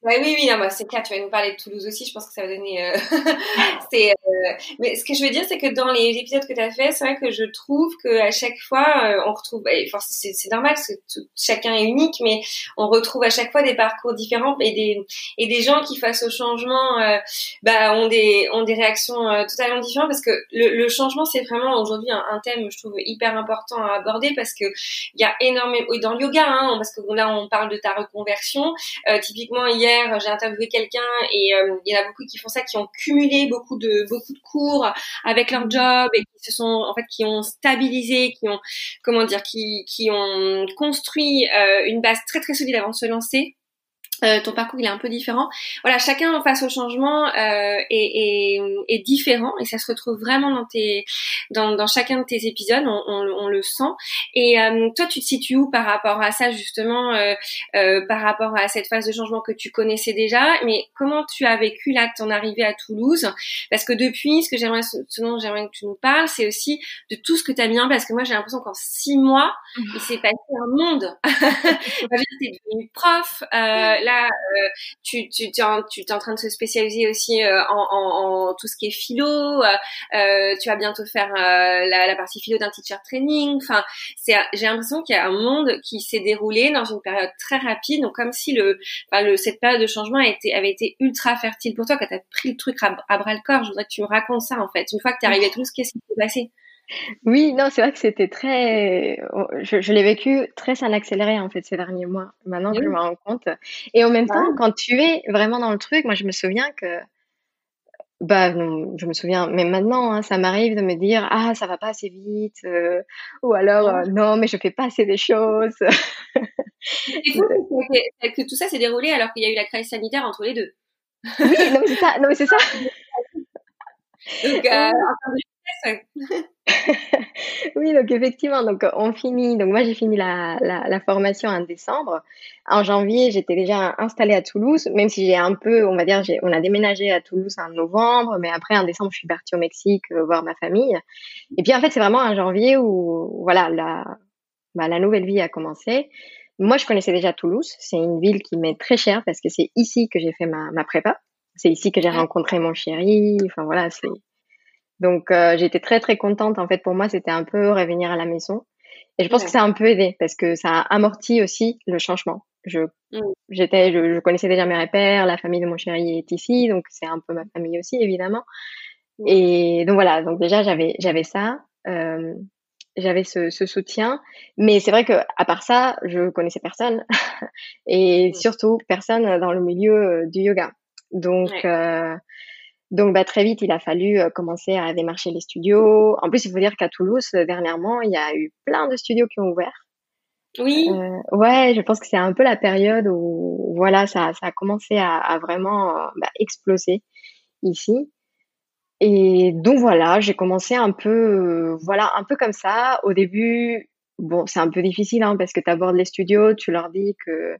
S1: Ouais, oui, oui, non, c'est clair, tu vas nous parler de Toulouse aussi, je pense que ça va donner... Euh... c'est, euh... Mais ce que je veux dire, c'est que dans les épisodes que tu as fait, c'est vrai que je trouve qu'à chaque fois, euh, on retrouve... c'est, c'est normal, parce que chacun est unique, mais on retrouve à chaque fois des parcours différents et des, et des gens qui, face au changement, euh, bah, ont, des, ont des réactions euh, totalement différentes, parce que le, changement, c'est vraiment aujourd'hui un, un, thème, je trouve, hyper important à aborder, parce que il y a énormément... Dans le yoga, hein, parce que là, on parle de ta reconversion. typiquement, hier, j'ai interviewé quelqu'un et euh, il y en a beaucoup qui font ça, qui ont cumulé beaucoup de beaucoup de cours avec leur job et qui se sont en fait qui ont stabilisé, qui ont comment dire, qui qui ont construit euh, une base très très solide avant de se lancer euh, ton parcours il est un peu différent. Voilà, chacun face au changement euh, est, est, est, différent et ça se retrouve vraiment dans tes dans, dans chacun de tes épisodes, on, on, on le sent. Et euh, toi, tu te situes où par rapport à ça justement, euh, euh, par rapport à cette phase de changement que tu connaissais déjà, mais comment tu as vécu là ton arrivée à Toulouse? Parce que depuis, ce que j'aimerais, ce dont j'aimerais que tu nous parles, c'est aussi de tout ce que tu as bien, parce que moi j'ai l'impression qu'en six mois, il s'est passé un monde. tu es devenu prof. Euh, là, euh, tu, tu, tu, es en train de se spécialiser aussi euh, en, en, en, tout ce qui est philo. Euh, tu vas bientôt faire la, la, partie philo d'un teacher training. Enfin, c'est, j'ai l'impression qu'il y a un monde qui s'est déroulé dans une période très rapide. Donc, comme si le, enfin, le cette période de changement a été, avait été ultra fertile pour toi quand tu as pris le truc à, bras le corps. Je voudrais que tu me racontes ça, en fait. Une fois que tu es arrivé à Toulouse, qu'est-ce qui s'est passé?
S2: Oui, non, c'est vrai que c'était très. Je, je l'ai vécu très en accéléré en fait ces derniers mois. Maintenant que je me rends compte. Et en même temps, quand tu es vraiment dans le truc, moi je me souviens que. Bah, je me souviens, mais maintenant, hein, ça m'arrive de me dire ah ça va pas assez vite, euh, ou alors euh, non mais je fais pas assez des choses.
S1: Et que, que tout ça s'est déroulé alors qu'il y a eu la crise sanitaire entre les deux.
S2: oui, non mais c'est ça, non mais c'est ça.
S1: Donc, euh,
S2: oui, donc effectivement, donc on finit. Donc moi j'ai fini la, la, la, formation en décembre. En janvier, j'étais déjà installée à Toulouse, même si j'ai un peu, on va dire, on a déménagé à Toulouse en novembre, mais après en décembre, je suis partie au Mexique euh, voir ma famille. Et puis en fait, c'est vraiment en janvier où voilà la bah, la nouvelle vie a commencé. Moi, je connaissais déjà Toulouse. C'est une ville qui m'est très chère parce que c'est ici que j'ai fait ma, ma prépa. C'est ici que j'ai rencontré mon chéri. Enfin voilà, c'est donc euh, j'étais très très contente. En fait, pour moi, c'était un peu revenir à la maison. Et je pense que ça a un peu aidé parce que ça a amorti aussi le changement. Je mmh. j'étais, je, connaissais déjà mes repères, la famille de mon chéri est ici, donc c'est un peu ma famille aussi évidemment. Et donc voilà, donc déjà j'avais j'avais ça, euh, j'avais ce, ce, soutien, mais c'est vrai que à part ça, je connaissais personne et surtout personne dans le milieu euh, du yoga. Donc euh, donc bah, très vite, il a fallu euh, commencer à démarcher les studios. En plus, il faut dire qu'à Toulouse, euh, dernièrement, il y a eu plein de studios qui ont ouvert.
S1: Oui.
S2: Euh, ouais, je pense que c'est un peu la période où voilà, ça, ça a commencé à, à vraiment bah, exploser ici. Et donc voilà, j'ai commencé un peu, voilà, un peu comme ça. Au début, bon, c'est un peu difficile hein, parce que tu abordes les studios, tu leur dis que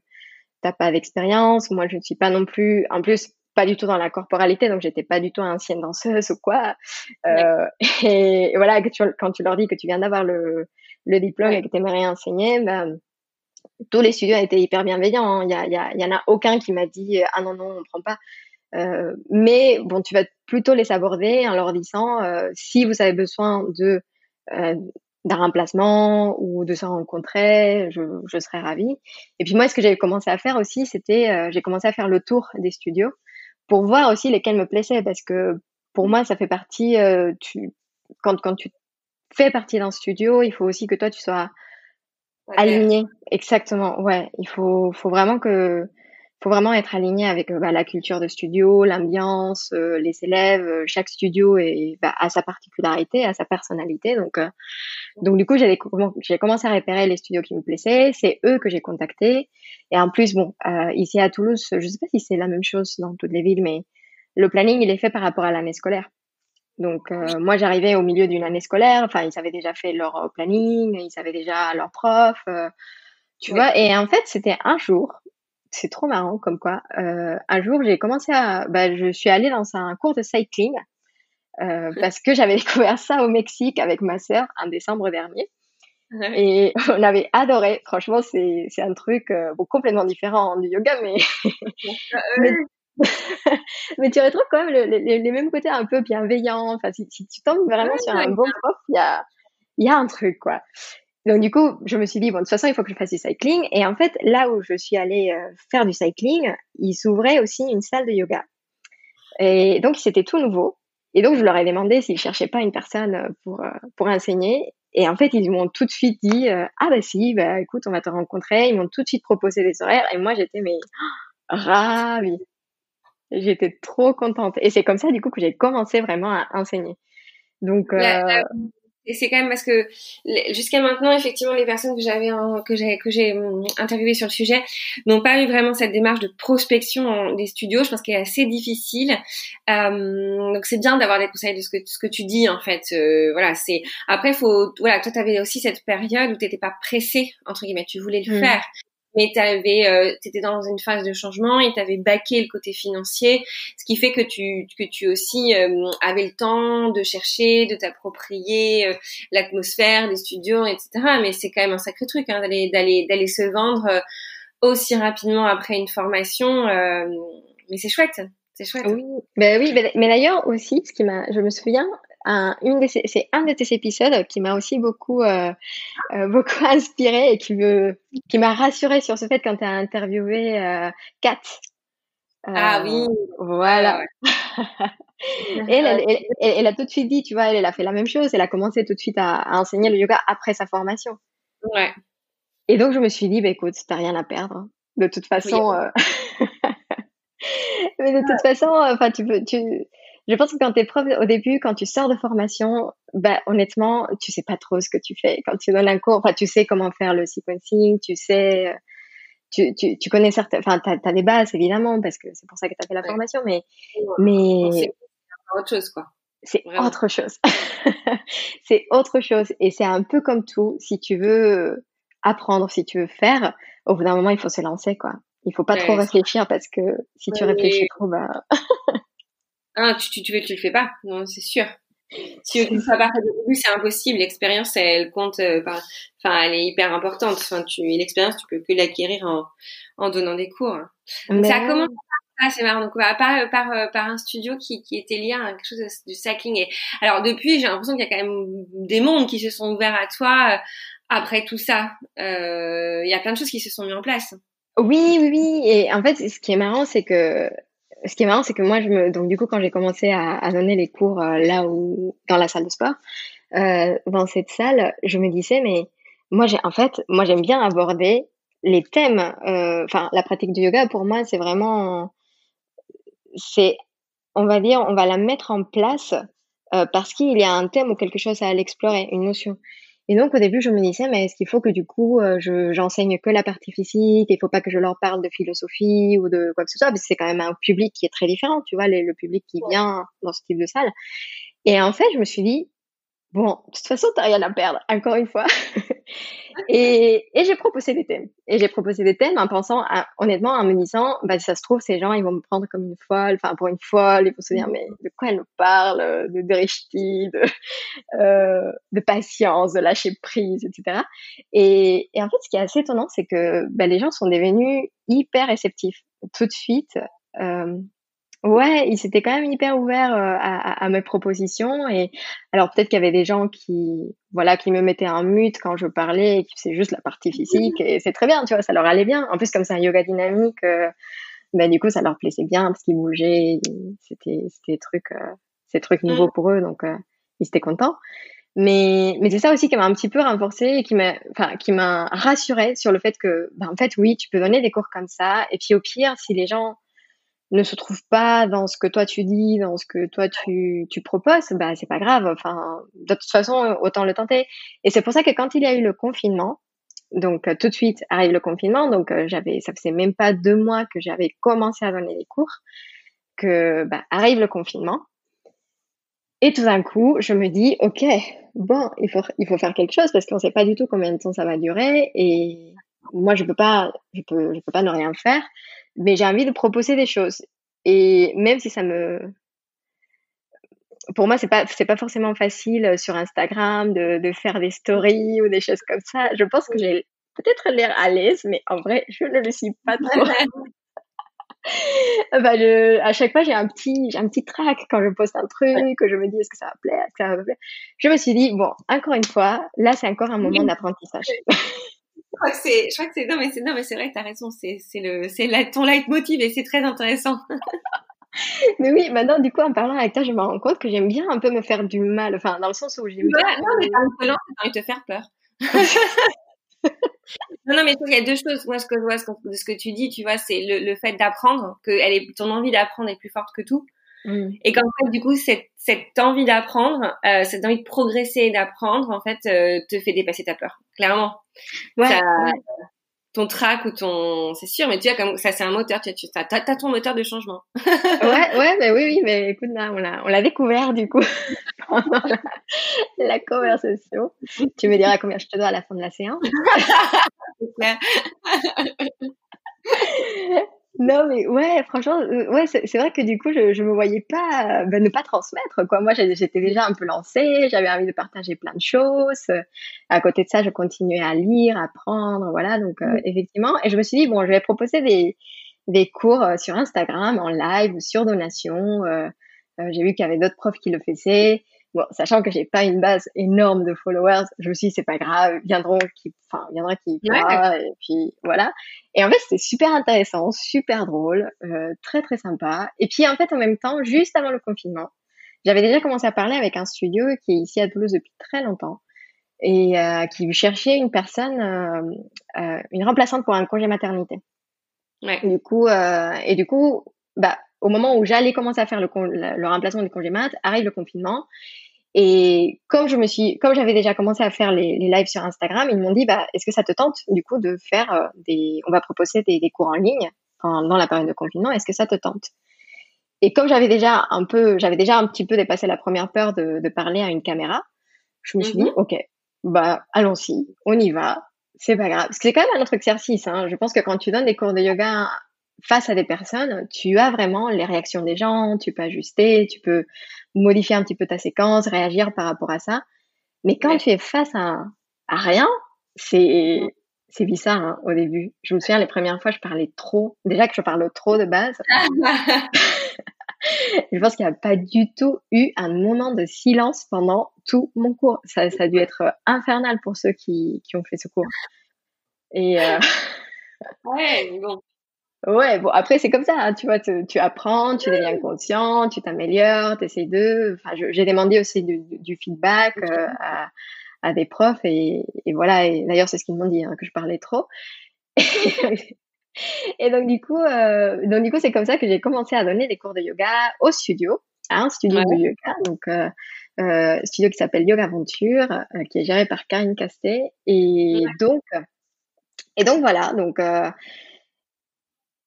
S2: t'as pas d'expérience. Moi, je ne suis pas non plus. En plus, pas du tout dans la corporalité, donc j'étais pas du tout ancienne danseuse ou quoi. Euh, et, voilà, que tu, quand tu leur dis que tu viens d'avoir le, le diplôme et que tu aimerais enseigner, ben, tous les studios étaient hyper bienveillants. Il hein. y, a, y, y, en a aucun qui m'a dit ah non non on prend pas. Euh, mais bon, tu vas plutôt les aborder en leur disant euh, si vous avez besoin de euh, d'un remplacement ou de se rencontrer, je, je serais ravie. Et puis moi, ce que j'avais commencé à faire aussi, c'était euh, j'ai commencé à faire le tour des studios pour voir aussi lesquels me plaisaient parce que pour moi ça fait partie euh, tu quand quand tu fais partie d'un studio il faut aussi que toi tu sois aligné. Exactement ouais. Il faut faut vraiment que faut vraiment être aligné avec euh, bah, la culture de studio, l'ambiance, euh, les élèves. Euh, chaque studio est, bah, a sa particularité, a sa personnalité. Donc, donc du coup, j'ai commencé à repérer les studios qui me plaisaient. C'est eux que j'ai contactés. Et en plus, bon, ici à Toulouse, je sais pas si c'est la même chose dans toutes les villes, mais le planning, il est fait par rapport à l'année scolaire. Donc moi, j'arrivais au milieu d'une année scolaire. Enfin, ils avaient déjà fait leur planning, ils avaient déjà leur prof. tu vois, et en fait, c'était un jour c'est trop marrant comme quoi. Euh, un jour, j'ai commencé à, bah, je suis allée dans un cours de cycling euh, parce que j'avais découvert ça au Mexique avec ma sœur en décembre dernier. Et on avait adoré. Franchement, c'est c'est un truc euh, complètement différent du yoga, mais mais, tu retrouves quand même les, mêmes côtés un peu bienveillants. Enfin, si, si tu tombes vraiment sur un bon prof, il y a il y a un truc quoi. Donc du coup, je me suis dit bon de toute façon, il faut que je fasse du cycling. Et en fait, là où je suis allée euh, faire du cycling, il s'ouvrait aussi une salle de yoga. Et donc c'était tout nouveau. Et donc je leur ai demandé s'ils cherchaient pas une personne euh, pour euh, pour enseigner. Et en fait, ils m'ont tout de suite dit ah bah si, bah écoute, on va te rencontrer. Ils m'ont tout de suite proposé des horaires. Et moi j'étais mais ravie. J'étais trop contente. Et c'est comme ça du coup que j'ai commencé vraiment à enseigner. Donc
S1: et c'est quand même parce que jusqu'à maintenant, effectivement, les personnes que j'avais que j'ai que j'ai hum, interviewées sur le sujet n'ont pas eu vraiment cette démarche de prospection des studios. Je pense qu'elle est assez difficile. Euh, donc c'est bien d'avoir des conseils de ce que ce que tu dis en fait. Euh, voilà, c'est après faut voilà, toi tu avais aussi cette période où tu n'étais pas pressé entre guillemets, tu voulais le mmh. faire mais tu avais euh, étais dans une phase de changement et tu avais baqué le côté financier ce qui fait que tu que tu aussi euh, avais le temps de chercher de t'approprier euh, l'atmosphère des studios etc mais c'est quand même un sacré truc hein, d'aller d'aller d'aller se vendre euh, aussi rapidement après une formation mais c'est chouette. C'est chouette.
S2: Oui. Ben oui mais d'ailleurs aussi ce qui m'a je me souviens une c'est un de tes épisodes qui m'a aussi beaucoup, euh, euh, beaucoup inspiré et qui me, qui m'a rassuré sur ce fait quand tu as interviewé euh, Kat.
S1: ah oui.
S2: Voilà. et elle, elle, a tout de suite dit, tu vois, elle, a fait la même chose. Elle a commencé tout de suite à, enseigner le yoga après sa formation.
S1: Ouais.
S2: Et donc je me suis dit, bah écoute, t'as rien à perdre. De toute façon. Mais de toute façon, enfin, tu peux, tu, je pense que quand tu es prof au début, quand tu sors de formation, bah, honnêtement, tu sais pas trop ce que tu fais. Quand tu donnes un cours, enfin, tu sais comment faire le sequencing, tu sais, tu, tu, tu connais certains, enfin, tu as, des bases évidemment, parce que c'est pour ça que tu as fait la formation, mais. mais...
S1: C'est autre chose, quoi.
S2: c'est autre chose. c'est autre chose. Et c'est un peu comme tout. Si tu veux apprendre, si tu veux faire, au bout d'un moment, il faut se lancer, quoi. Il faut pas trop réfléchir parce que si tu réfléchis trop, bah.
S1: ah, tu, tu, tu, tu le fais pas? Non, c'est sûr. Si tu ne fais pas au début, c'est impossible. L'expérience, elle compte, euh, enfin, elle est hyper importante. Enfin, tu, l'expérience, tu peux que l'acquérir en, en donnant des cours. Ça a commencé ah, c'est marrant. Donc, par, par, euh, par un studio qui, qui était lié à quelque chose du cycling. Et alors, depuis, j'ai l'impression qu'il y a quand même des mondes qui se sont ouverts à toi euh, après tout ça. Euh, il y a plein de choses qui se sont mises en place.
S2: Oui, oui, oui. Et en fait, ce qui est marrant, c'est que ce qui est marrant, c'est que moi, donc du coup, quand j'ai commencé à, donner les cours là où, dans la salle de sport, euh, dans cette salle, je me disais, mais moi, j'ai, en fait, moi, j'aime bien aborder les thèmes. Enfin, la pratique du yoga, pour moi, c'est vraiment c'est, on va dire, on va la mettre en place euh, parce qu'il y a un thème ou quelque chose à l'explorer, une notion. Et donc au début, je me disais, mais est-ce qu'il faut que du coup, euh, je, j'enseigne que la partie physique Il faut pas que je leur parle de philosophie ou de quoi que ce soit, parce que c'est quand même un public qui est très différent, tu vois, le public qui vient dans ce type de salle. Et en fait, je me suis dit, Bon, de toute façon, t'as rien à perdre, encore une fois. et, j'ai proposé des thèmes. Et j'ai proposé des thèmes en pensant, honnêtement, en me disant, bah, si ça se trouve, ces gens, ils vont me prendre comme une folle, enfin, pour une folle, ils vont se dire, mais de quoi elle nous parle, de de, euh, de patience, de lâcher prise, etc. Et, et en fait, ce qui est assez étonnant, c'est que bah, les gens sont devenus hyper réceptifs tout de suite. Euh, Ouais, il s'était quand même hyper ouvert euh, à, à, mes propositions et alors peut-être qu'il y avait des gens qui voilà qui me mettaient un mute quand je parlais et qui c'est juste la partie physique et c'est très bien tu vois ça leur allait bien en plus comme c'est un yoga dynamique euh, ben du coup ça leur plaisait bien parce qu'ils bougeaient c'était c'était des trucs euh, ces trucs nouveaux mmh. pour eux donc euh, ils étaient contents mais mais c'est ça aussi qui m'a un petit peu renforcé et qui m'a enfin qui m'a rassuré sur le fait que ben en fait oui tu peux donner des cours comme ça et puis au pire si les gens ne se trouve pas dans ce que toi tu dis, dans ce que toi tu, tu proposes, bah c'est pas grave. Enfin, de toute façon, autant le tenter. Et c'est pour ça que quand il y a eu le confinement, donc euh, tout de suite arrive le confinement, donc euh, j'avais, ça faisait même pas deux mois que j'avais commencé à donner les cours, que bah, arrive le confinement. Et tout d'un coup, je me dis, ok, bon, il faut, il faut faire quelque chose parce qu'on sait pas du tout combien de temps ça va durer et moi je peux pas, je peux, je peux pas ne rien faire mais j'ai envie de proposer des choses. Et même si ça me, pour moi, c'est pas, c'est pas forcément facile euh, sur Instagram de, de faire des stories ou des choses comme ça. Je pense que j'ai peut-être l'air à l'aise, mais en vrai, je ne le suis pas trop. enfin, je, à chaque fois, j'ai un petit, j'ai un petit track quand je poste un truc, que je me dis est-ce que ça va plaire, est-ce que ça va plaire. Je me suis dit bon, encore une fois, là, c'est encore un moment d'apprentissage
S1: crois que c'est, je crois que c'est, non mais c'est, non mais c'est vrai, t'as raison, c'est, c'est le, c'est la, ton leitmotiv et c'est très intéressant.
S2: mais oui, maintenant, du coup, en parlant avec toi, je me rends compte que j'aime bien un peu me faire du mal, enfin, dans le sens où j'aime
S1: bien. Non, mais t'as envie de te faire peur. non, non, mais il y a deux choses. Moi, ce que je vois de ce que tu dis, tu vois, c'est le, le fait d'apprendre, que elle est, ton envie d'apprendre est plus forte que tout. Mm. Et qu'en fait, du coup, cette, cette envie d'apprendre, euh, cette envie de progresser et d'apprendre, en fait, euh, te fait dépasser ta peur. Clairement. Ouais, Ton trac ou ton, c'est sûr, mais tu vois, comme ça, c'est un moteur. Tu as, as, ton moteur de changement.
S2: ouais, ouais, mais oui, oui, mais écoute, là, on l'a, on l'a découvert du coup pendant la, la, conversation. Tu me diras combien je te dois à la fin de la séance. Non, mais ouais, franchement, euh, ouais, c'est vrai que du coup, je, je me voyais pas ben, ne pas transmettre. Quoi. Moi, j'étais déjà un peu lancée, j'avais envie de partager plein de choses. À côté de ça, je continuais à lire, à apprendre, voilà. Donc, euh, effectivement, et je me suis dit, bon, je vais proposer des, des cours euh, sur Instagram, en live sur donation. Euh, J'ai vu qu'il y avait d'autres profs qui le faisaient. Bon, sachant que j'ai pas une base énorme de followers, je me suis dit c'est pas grave, viendront qui, enfin, viendra qui pourra, et puis voilà. Et en fait, c'était super intéressant, super drôle, euh, très très sympa. Et puis en fait, en même temps, juste avant le confinement, j'avais déjà commencé à parler avec un studio qui est ici à Toulouse depuis très longtemps et euh, qui cherchait une personne, euh, euh une remplaçante pour un congé maternité. Ouais. Et du coup, euh, et du coup, bah au moment où j'allais commencer à faire le, le, remplacement du congé mat, arrive le confinement. Et comme je me suis, comme j'avais déjà commencé à faire les, les lives sur Instagram, ils m'ont dit, bah, est-ce que ça te tente, du coup, de faire euh, des, on va proposer des, des cours en ligne dans la période de confinement, est-ce que ça te tente? et comme j'avais déjà un peu, j'avais déjà un petit peu dépassé la première peur de, de parler à une caméra, je me suis dit, mhm. ok, bah allons-y, on y va, c'est pas grave. Parce que c'est quand même un autre exercice. Hein. Je pense que quand tu donnes des cours de yoga face à des personnes, tu as vraiment les réactions des gens, tu peux ajuster, tu peux modifier un petit peu ta séquence, réagir par rapport à ça. Mais quand tu es face à, à rien, c'est c'est bizarre hein, au début. Je me souviens les premières fois, je parlais trop. Déjà que je parle trop de base. je pense qu'il n'y a pas du tout eu un moment de silence pendant tout mon cours. Ça, ça a dû être infernal pour ceux qui, qui ont fait ce cours. Et euh...
S1: ouais, bon.
S2: Ouais, bon, après, c'est comme ça, hein, tu vois, tu, tu, apprends, tu deviens conscient, tu t'améliores, tu essaies de. Enfin, j'ai demandé aussi du, du feedback euh, à, à, des profs, et, et voilà, et d'ailleurs, c'est ce qu'ils m'ont dit, hein, que je parlais trop. Et donc du coup, euh, donc du coup, c'est comme ça que j'ai commencé à donner des cours de yoga au studio, à un studio de yoga, donc euh, euh, studio qui s'appelle Yoga Aventure, qui est géré par Karine Castet. Et donc, et donc voilà, donc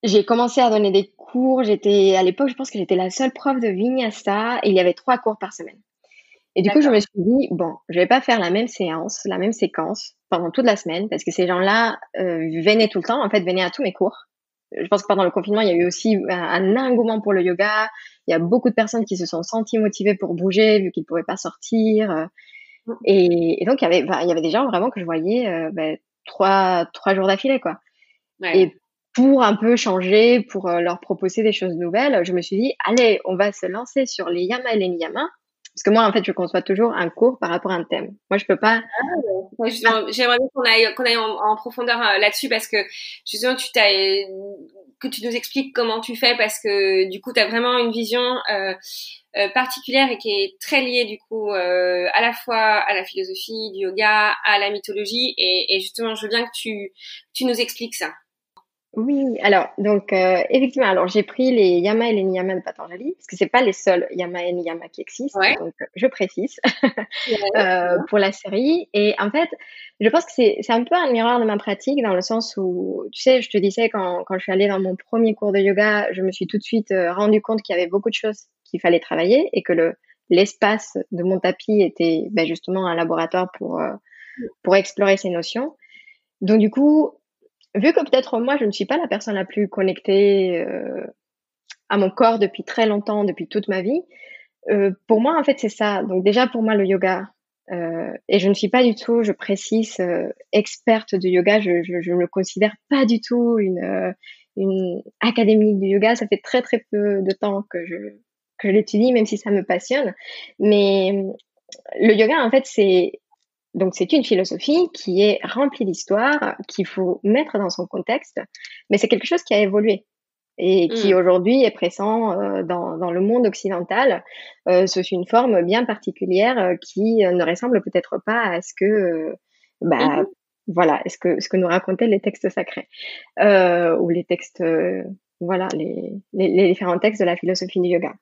S2: j'ai commencé à donner des cours. J'étais à l'époque, je pense que j'étais la seule prof de Vinyasa, et il y avait trois cours par semaine. Et du coup, je me suis dit, bon, je vais pas faire la même séance, la même séquence pendant toute la semaine, parce que ces gens-là euh, venaient tout le temps, en fait, venaient à tous mes cours. Je pense que pendant le confinement, il y a eu aussi un, engouement pour le yoga. Il y a beaucoup de personnes qui se sont senties motivées pour bouger, vu qu'ils ne pouvaient pas sortir. Et, et, donc, il y, avait, il y avait des gens vraiment que je voyais euh, ben, trois, trois jours d'affilée, quoi. Ouais. Et pour un peu changer, pour euh, leur proposer des choses nouvelles, je me suis dit, allez, on va se lancer sur les yama et les niyama parce que moi, en fait, je conçois toujours un cours par rapport à un thème. Moi, je peux pas.
S1: Ah, J'aimerais qu'on aille, qu'on aille en, profondeur euh, là-dessus parce que justement, tu que tu nous expliques comment tu fais parce que du coup, tu as vraiment une vision euh, particulière et qui est très liée du coup à la fois à la philosophie du yoga, à la mythologie et, et justement, je veux bien que tu tu nous expliques ça.
S2: Oui, alors donc euh, effectivement, alors j'ai pris les yama et les niyama de Patanjali parce que c'est pas les seuls yama et niyama qui existent, donc je précise euh, pour la série. Et en fait, je pense que c'est c'est un peu un miroir de ma pratique dans le sens où tu sais, je te disais quand quand je suis allée dans mon premier cours de yoga, je me suis tout de suite euh, rendu compte qu'il y avait beaucoup de choses qu'il fallait travailler et que le l'espace de mon tapis était ben, justement un laboratoire pour euh, pour explorer ces notions. Donc du coup, vu que peut-être moi, je ne suis pas la personne la plus connectée euh, à mon corps depuis très longtemps, depuis toute ma vie, euh, pour moi, en fait, c'est ça. Donc déjà, pour moi, le yoga, euh, et je ne suis pas du tout, je précise, experte de yoga, je, ne me considère pas du tout une, une académique du yoga. Ça fait très très peu de temps que je, que je l'étudie, même si ça me passionne. Mais le yoga, en fait, c'est donc c'est une philosophie qui est remplie d'histoire, qu'il faut mettre dans son contexte, mais c'est quelque chose qui a évolué et qui mm. aujourd'hui est présent euh, dans, dans, le monde occidental euh, sous une forme bien particulière euh, qui ne ressemble peut-être pas à ce que bah, mm-hmm. voilà ce que ce que nous racontaient les textes sacrés ou les textes voilà les, les, les, différents textes de la philosophie du yoga.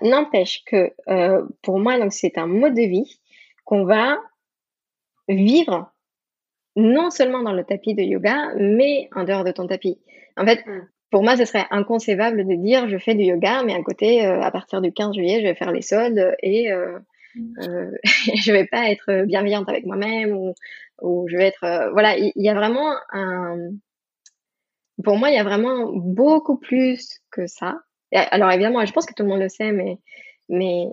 S2: N'empêche que pour moi donc c'est un mode de vie qu'on va vivre non seulement dans le tapis de yoga, mais en dehors de ton tapis. En fait, mm. pour moi, ce serait inconcevable de dire je fais du yoga, mais à côté, euh, à partir du 15 juillet, je vais faire les soldes et euh, mm. euh, je vais pas être bienveillante avec moi-même ou, ou je vais être euh, voilà. Il y, a vraiment un pour moi, il y a vraiment beaucoup plus que ça. alors évidemment, je pense que tout le monde le sait, mais mais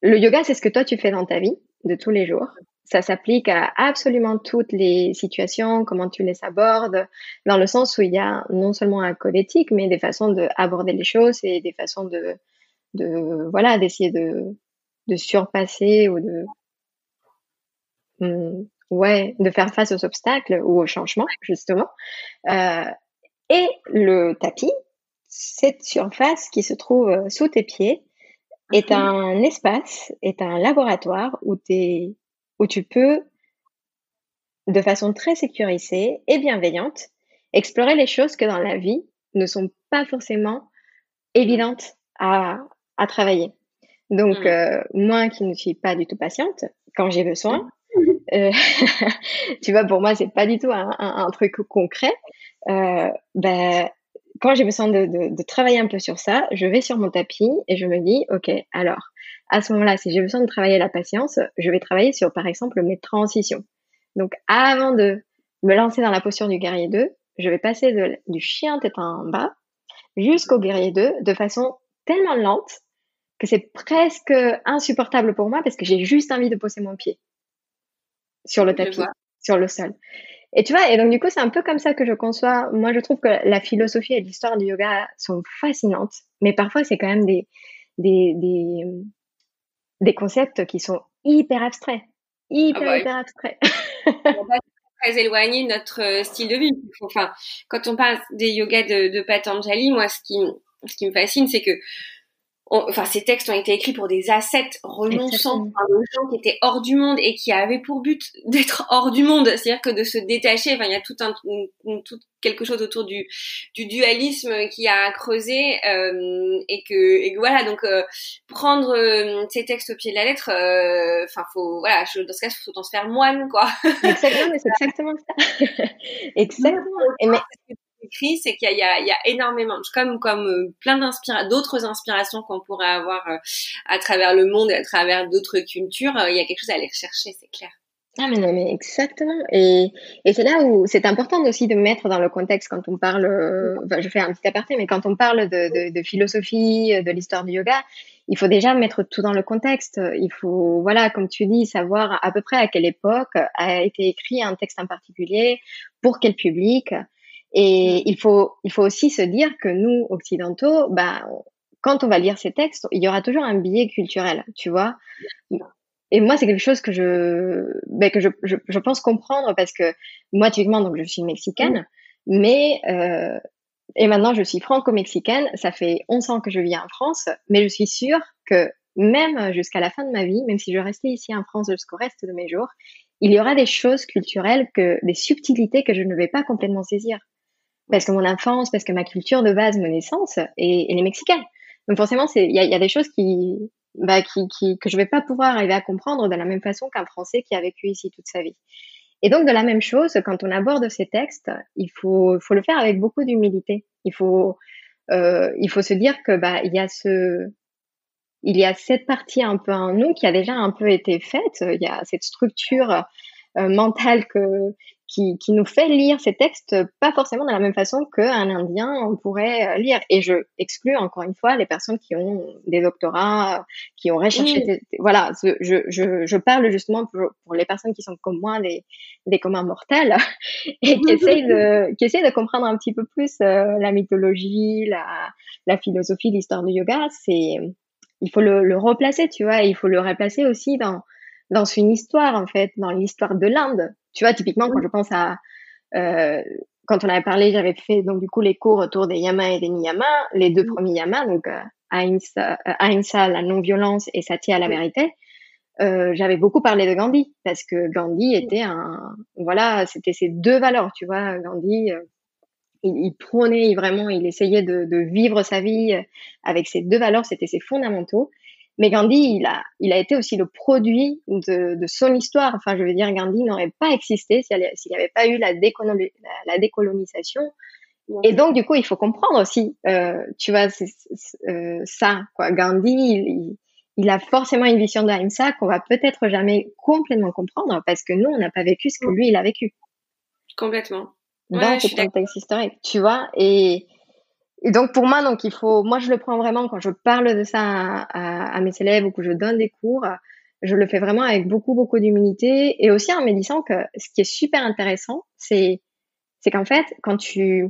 S2: le yoga, c'est ce que toi tu fais dans ta vie de tous les jours. Ça s'applique à absolument toutes les situations, comment tu les abordes, dans le sens où il y a non seulement un code éthique, mais des façons d'aborder les choses et des façons de, de voilà, d'essayer de, de surpasser ou de, hmm, ouais, de faire face aux obstacles ou aux changements, justement. Euh, et le tapis, cette surface qui se trouve sous tes pieds, est un espace, est un laboratoire où, es, où tu peux, de façon très sécurisée et bienveillante, explorer les choses que dans la vie ne sont pas forcément évidentes à, à travailler. Donc, mmh. euh, moi qui ne suis pas du tout patiente, quand j'ai besoin, mmh. euh, tu vois, pour moi, c'est pas du tout un, un, un truc concret. Euh, ben, quand j'ai besoin de, de, de, travailler un peu sur ça, je vais sur mon tapis et je me dis, OK, alors, à ce moment-là, si j'ai besoin de travailler la patience, je vais travailler sur, par exemple, mes transitions. Donc, avant de me lancer dans la posture du guerrier 2, je vais passer de, du chien tête en bas jusqu'au guerrier 2 de façon tellement lente que c'est presque insupportable pour moi parce que j'ai juste envie de poser mon pied sur le tapis, sur le sol. Et tu vois, et donc du coup, c'est un peu comme ça que je conçois. Moi, je trouve que la philosophie et l'histoire du yoga sont fascinantes, mais parfois, c'est quand même des, des, des, des concepts qui sont hyper abstraits. Hyper, ah bah hyper abstraits.
S1: très éloigné de notre euh, style de vie. Enfin, quand on parle des yogas de, de Patanjali, moi, ce qui, ce qui me fascine, c'est que enfin, ces textes ont été écrits pour des assets renonçants par des gens qui étaient hors du monde et qui avaient pour but d'être hors du monde. C'est-à-dire que de se détacher, enfin, il y a tout un, tout quelque chose autour du, du dualisme qui a creusé euh, et, que, et que voilà, donc euh, prendre euh, ces textes au pied de la lettre, euh, enfin, faut, voilà, je, dans ce cas, faut en se faire moine, quoi.
S2: Exactement, mais c'est exactement ça. exactement. Et mais
S1: c'est qu'il y, a, énormément, comme euh, plein d'autres inspirations qu'on pourrait avoir euh, à travers le monde et à travers d'autres cultures. Euh, il y a quelque chose à aller rechercher, c'est clair.
S2: Ah mais non mais exactement et, c'est là où c'est important aussi de mettre dans le contexte quand on parle je fais un petit aparté mais quand on parle de, de, de philosophie de l'histoire du yoga il faut déjà mettre tout dans le contexte il faut voilà comme tu dis savoir à peu près à quelle époque a été écrit un texte en particulier pour quel public et il faut, il faut aussi se dire que nous, occidentaux, bah, quand on va lire ces textes, il y aura toujours un biais culturel, tu vois. Et moi, c'est quelque chose que je, ben, que je, je, je, pense comprendre parce que moi, typiquement, donc je suis mexicaine, mais euh, et maintenant je suis franco-mexicaine. Ça fait 11 ans que je vis en France, mais je suis sûre que même jusqu'à la fin de ma vie, même si je restais ici en France jusqu'au reste de mes jours, il y aura des choses culturelles, que des subtilités que je ne vais pas complètement saisir parce que mon enfance, parce que ma culture de base, mon naissance, et, les Mexicains. Donc forcément, il y a, y a, des choses qui, bah, qui, qui, que je vais pas pouvoir arriver à comprendre de la même façon qu'un Français qui a vécu ici toute sa vie. Et donc de la même chose, quand on aborde ces textes, il faut, faut le faire avec beaucoup d'humilité. Il faut, euh, il faut se dire que bah il y a ce, il y a cette partie un peu en nous qui a déjà un peu été faite. Il y a cette structure euh, mentale que qui, qui, nous fait lire ces textes pas forcément de la même façon qu'un Indien on pourrait euh, lire. Et je exclus encore une fois les personnes qui ont des doctorats, qui ont recherché. Voilà, je, je, je, parle justement pour, pour, les personnes qui sont comme moi, des, des communs mortels, et qui essayent, de, qui essayent de comprendre un petit peu plus euh, la mythologie, la, la philosophie, l'histoire du yoga. C'est il faut le, le replacer, tu vois, et il faut le replacer aussi dans dans une histoire en fait, dans l'histoire de l'Inde tu vois, typiquement, quand je pense à euh, quand on avait parlé, j'avais fait donc du coup les cours autour des yamas et des niyamas, les deux premiers yamas, donc euh, Ahimsa, la non-violence, et Satya, la vérité. Euh, j'avais beaucoup parlé de Gandhi parce que Gandhi était un, voilà, c'était ces deux valeurs, tu vois. Gandhi, euh, il, il, prônait vraiment, il essayait de, de, vivre sa vie avec ces deux valeurs, c'était ses fondamentaux. Mais Gandhi, il a, il a été aussi le produit de, de son histoire. Enfin, je veux dire, Gandhi n'aurait pas existé s'il n'y avait pas eu la, la, décolonisation. Et donc, du coup, il faut comprendre aussi, euh, tu vois, euh, ça, quoi. Gandhi, il, il, a forcément une vision d'Ahimsa qu'on va peut-être jamais complètement comprendre parce que nous, on n'a pas vécu ce que lui, il a vécu.
S1: Complètement.
S2: Dans ce contexte historique, tu vois. Et, et donc pour moi, donc il faut, moi je le prends vraiment quand je parle de ça à, mes élèves ou que je donne des cours, je le fais vraiment avec beaucoup beaucoup d'humilité et aussi en me disant que ce qui est super intéressant, c'est c'est qu'en fait quand tu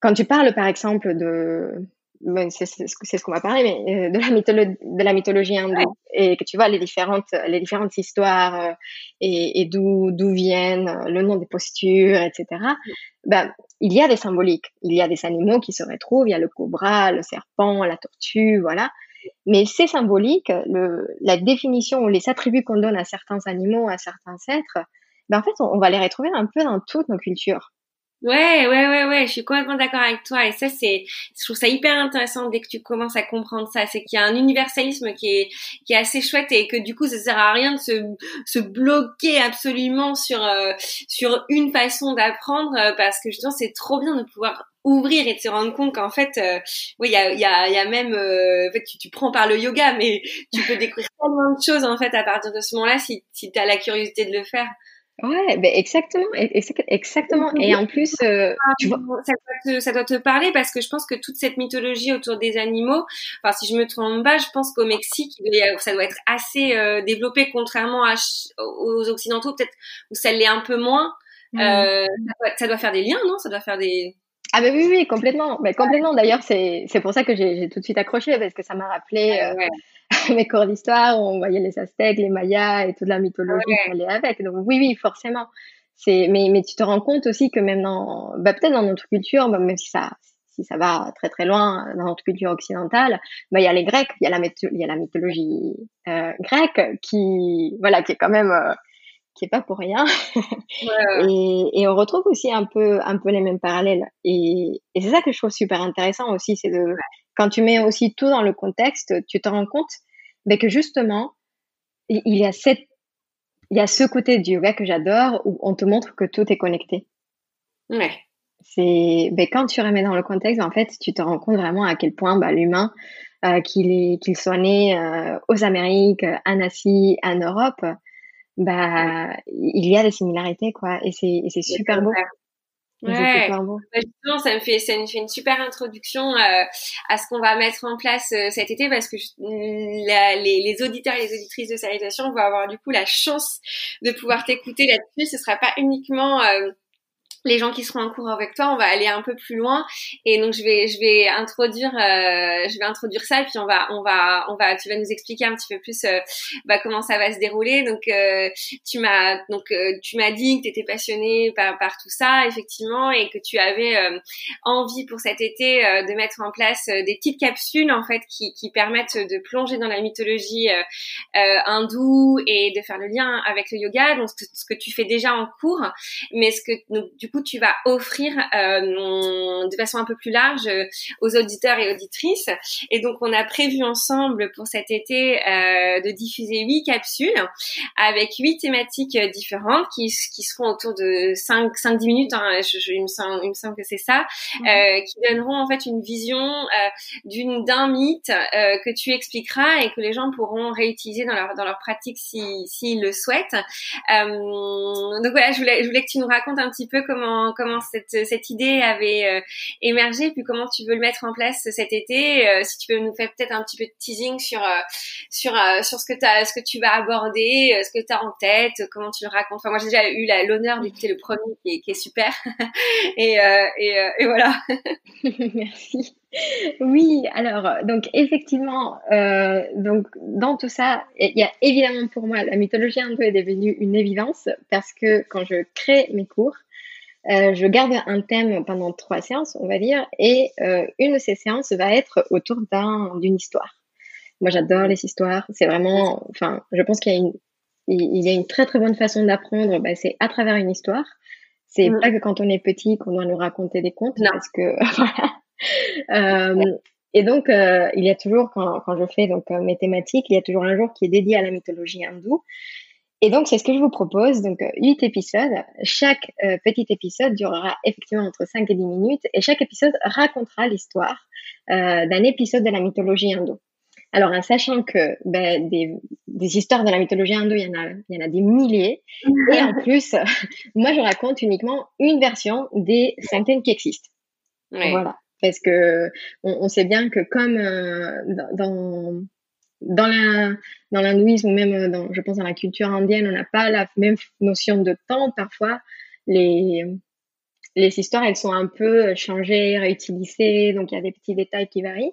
S2: quand tu parles par exemple de c'est ce qu'on va parler, mais euh, de la, mythologie, de la mythologie hindoue et que tu vois les différentes, les différentes histoires euh, et, d'où d'où viennent euh, le nom des postures, etc. Ben, il y a des symboliques, il y a des animaux qui se retrouvent, il y a le cobra, le serpent, la tortue, voilà. Mais ces symboliques, le, la définition ou les attributs qu'on donne à certains animaux, à certains êtres, ben en fait, on va les retrouver un peu dans toutes nos cultures.
S1: Ouais, ouais, ouais, ouais, je suis complètement d'accord avec toi. Et ça, c'est, je trouve ça hyper intéressant dès que tu commences à comprendre ça. C'est qu'il y a un universalisme qui est, qui est assez chouette et que du coup, ça sert à rien de se, se bloquer absolument sur, euh, sur une façon d'apprendre euh, parce que justement, c'est trop bien de pouvoir ouvrir et de se rendre compte qu'en fait, euh, oui, il y a, y, a, y a même, euh, en fait, tu, tu, prends par le yoga, mais tu peux découvrir tellement de choses en fait à partir de ce moment-là si, si tu as la curiosité de le faire.
S2: Ouais, ben exactement, exactement. Et en plus, euh, tu vois...
S1: ça, doit te, ça doit te parler parce que je pense que toute cette mythologie autour des animaux, enfin si je me trompe pas, je pense qu'au Mexique, ça doit être assez euh, développé, contrairement à, aux occidentaux, peut-être où ça l'est un peu moins. Mmh. Euh, ça, doit, ça, doit, faire des liens, non? Ça doit faire des
S2: ah ben oui, oui, complètement. Mais complètement. D'ailleurs, c'est c'est pour ça que j'ai tout de suite accroché parce que ça m'a rappelé euh, mes cours d'histoire. On voyait les Aztèques, les Mayas et toute la mythologie qui allait avec. Donc oui, oui, forcément. C'est mais mais tu te rends compte aussi que même dans bah, peut-être dans notre culture, bah, même si ça si ça va très très loin dans notre culture occidentale, bah il y a les Grecs, il y a la il y a la mythologie euh, grecque qui voilà qui est quand même euh, qui est pas pour rien. et, et, on retrouve aussi un peu, un peu les mêmes parallèles. Et, et c'est ça que je trouve super intéressant aussi, c'est de, quand tu mets aussi tout dans le contexte, tu te rends compte ben, que justement, il y a cette, il y a ce côté du yoga que j'adore où on te montre que tout est connecté.
S1: Ouais.
S2: C'est, ben, quand tu remets dans le contexte, en fait, tu te rends compte vraiment à quel point bah, l'humain, euh, qu'il soit né euh, aux Amériques, en Asie, en Europe, bah il y a des similarités quoi et c'est c'est super beau.
S1: Ouais. Beau. Bah, justement, ça me fait, ça me fait une super introduction euh, à ce qu'on va mettre en place euh, cet été parce que la, les, les, auditeurs et les auditrices de Salutation vont avoir du coup la chance de pouvoir t'écouter là-dessus. Ce sera pas uniquement euh, les gens qui seront en cours avec toi, on va aller un peu plus loin et donc je vais je vais introduire euh, je vais introduire ça et puis on va on va on va tu vas nous expliquer un petit peu plus euh, bah, comment ça va se dérouler. Donc euh, tu m'as donc euh, tu m'as dit que tu étais passionnée par par tout ça effectivement et que tu avais euh, envie pour cet été de mettre en place des petites capsules en fait qui qui permettent de plonger dans la mythologie hindoue et de faire le lien avec le yoga. Donc ce que tu fais déjà en cours, mais ce que donc, du tu vas offrir euh, de façon un peu plus large euh, aux auditeurs et auditrices. Et donc, on a prévu ensemble pour cet été euh, de diffuser huit capsules avec huit thématiques différentes qui, qui seront autour de 5 5 10 minutes. Hein, je, il, me semble, il me semble que c'est ça, mhm. euh, qui donneront en fait une vision euh, d'une d'un mythe euh, que tu expliqueras et que les gens pourront réutiliser dans leur dans leur pratique s'ils si, le souhaitent. donc voilà, je voulais je voulais que tu nous racontes un petit peu comment comment cette idée avait euh, émergé, puis comment tu veux le mettre en place cet été. Euh, si tu peux nous faire peut-être un petit peu de teasing sur euh, sur sur ce que tu ce que tu vas aborder, ce que tu as en tête, comment tu le racontes. Enfin, moi j'ai déjà eu l'honneur d'écouter le premier qui est, super, et, voilà.
S2: Merci. Oui, alors donc effectivement, donc dans tout ça, il y a évidemment pour moi la mythologie un peu est devenue une évidence parce que quand je crée mes cours, euh, je garde un thème pendant trois séances, on va dire, et euh, une de ces séances va être autour d'un d'une histoire. Moi, j'adore les histoires. C'est vraiment, enfin, je pense qu'il y a une, il y a une très très bonne façon d'apprendre. Bah, c'est à travers une histoire. C'est mm. pas que quand on est petit qu'on doit nous raconter des contes, parce que voilà. Euh, et donc, il y a toujours, quand, quand je fais donc mes thématiques, il y a toujours un jour qui est dédié à la mythologie hindoue. Et donc, c'est ce que je vous propose. Donc, euh, huit épisodes. Chaque euh, petit épisode durera effectivement entre 5 et 10 minutes et chaque épisode racontera l'histoire euh, d'un épisode de la mythologie hindoue. Alors, en sachant que ben, des, des, histoires de la mythologie hindoue, il y en a, il y en a des milliers. Et en plus, moi, je raconte uniquement une version des centaines qui existent. Voilà. Parce que on, on, sait bien que comme euh, dans, dans la dans l'hindouisme ou même euh, dans je pense dans la culture indienne on n'a pas la même notion de temps. Parfois les les histoires elles sont un peu changées réutilisées donc il y a des petits détails qui varient.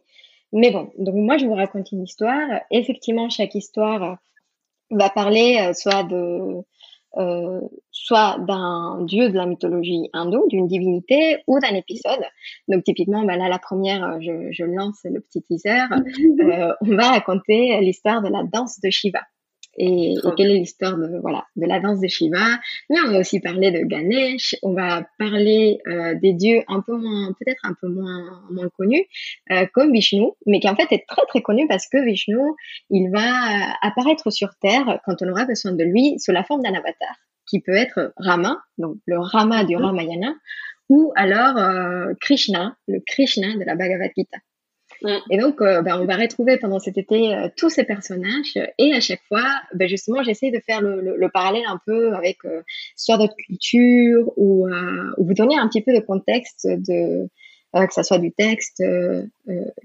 S2: Mais bon donc moi je vous raconte une histoire. Effectivement chaque histoire va parler euh, soit de euh, soit d'un dieu de la mythologie hindoue, d'une divinité ou d'un épisode. Donc typiquement, bah là, la première, euh, je, je lance le petit teaser. Euh, on va raconter l'histoire de la danse de Shiva et, quelle est l'histoire de voilà de la danse de Shiva. Mais on va aussi parler de Ganesh, on va parler euh, des dieux un peu moins peut-être un peu moins moins connus euh, comme Vishnu, mais qui en fait est très très connu parce que Vishnu il va apparaître sur terre quand on aura besoin de lui sous la forme d'un avatar qui peut être Rama, donc le Rama du Ramayana, ou alors Krishna, le Krishna de la Bhagavad Gita. Mm. Et donc, euh, ben, on va retrouver pendant cet été euh, tous ces personnages. Et à chaque fois, ben, justement, j'essaie de faire le, le, parallèle un peu avec euh, soit d'autres cultures ou, euh, ou, vous donner un petit peu de contexte de que ça soit du texte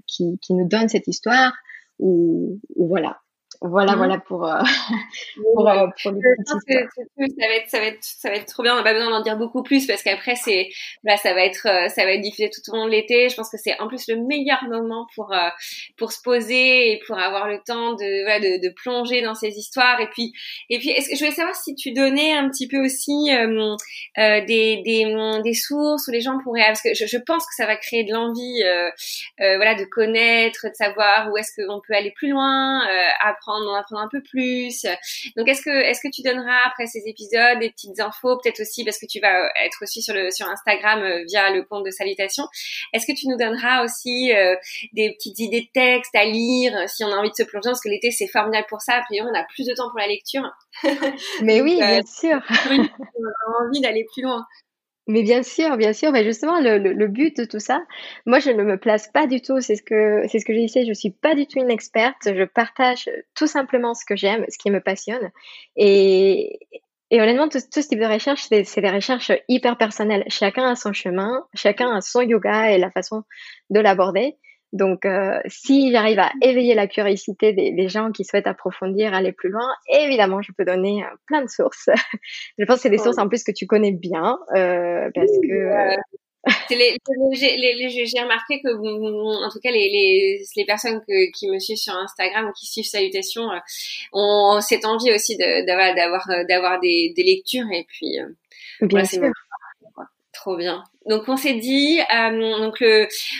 S2: qui, qui nous donne cette histoire ou, ou voilà. Voilà, mmh. voilà pour, euh,
S1: pour, euh, pour les ça va être, ça va être, ça va être trop bien. On n'a pas besoin d'en dire beaucoup plus parce qu'après c'est, là, ça va être, euh, ça va être diffusé tout au long de l'été. Je pense que c'est en plus le meilleur moment pour pour se poser et pour avoir le temps de, voilà, de, de, plonger dans ces histoires. Et puis, et puis, est-ce que je voulais savoir si tu donnais un petit peu aussi euh, des, des, des sources où les gens pourraient, parce que je, je pense que ça va créer de l'envie, voilà, de connaître, de savoir où est-ce qu'on peut aller plus loin, apprendre en apprendre un peu plus. Donc, est-ce que, est-ce que tu donneras après ces épisodes des petites infos, peut-être aussi parce que tu vas euh, être aussi sur le sur Instagram euh, via le compte de Salutation. Est-ce que tu nous donneras aussi euh, des petites idées de texte à lire si on a envie de se plonger? Parce que l'été c'est formidable pour ça. A priori, on a plus de temps pour la lecture.
S2: Mais oui, bien sûr.
S1: on a envie d'aller plus loin.
S2: Mais bien sûr, bien sûr. Mais justement, le, le, but de tout ça, moi, je ne me place pas du tout. C'est ce que c'est ce que j'ai dit. Je suis pas du tout une experte. Je partage tout simplement ce que j'aime, ce qui me passionne. Et, et honnêtement, tout, tout ce type de recherche, c'est des recherches hyper personnelles. Chacun a son chemin, chacun a son yoga et la façon de l'aborder. Donc, euh, si j'arrive à éveiller la curiosité des, gens qui souhaitent approfondir, aller plus loin, évidemment, je peux donner euh, plein de sources. je pense que c'est des sources en plus que tu connais bien, euh, parce que...
S1: j'ai remarqué que, en tout cas, les, les, les personnes que, qui me suivent sur Instagram ou qui suivent Salutations ont cette envie aussi d'avoir d'avoir des, des lectures et puis
S2: bien sûr.
S1: Trop bien. Donc on s'est dit, euh, donc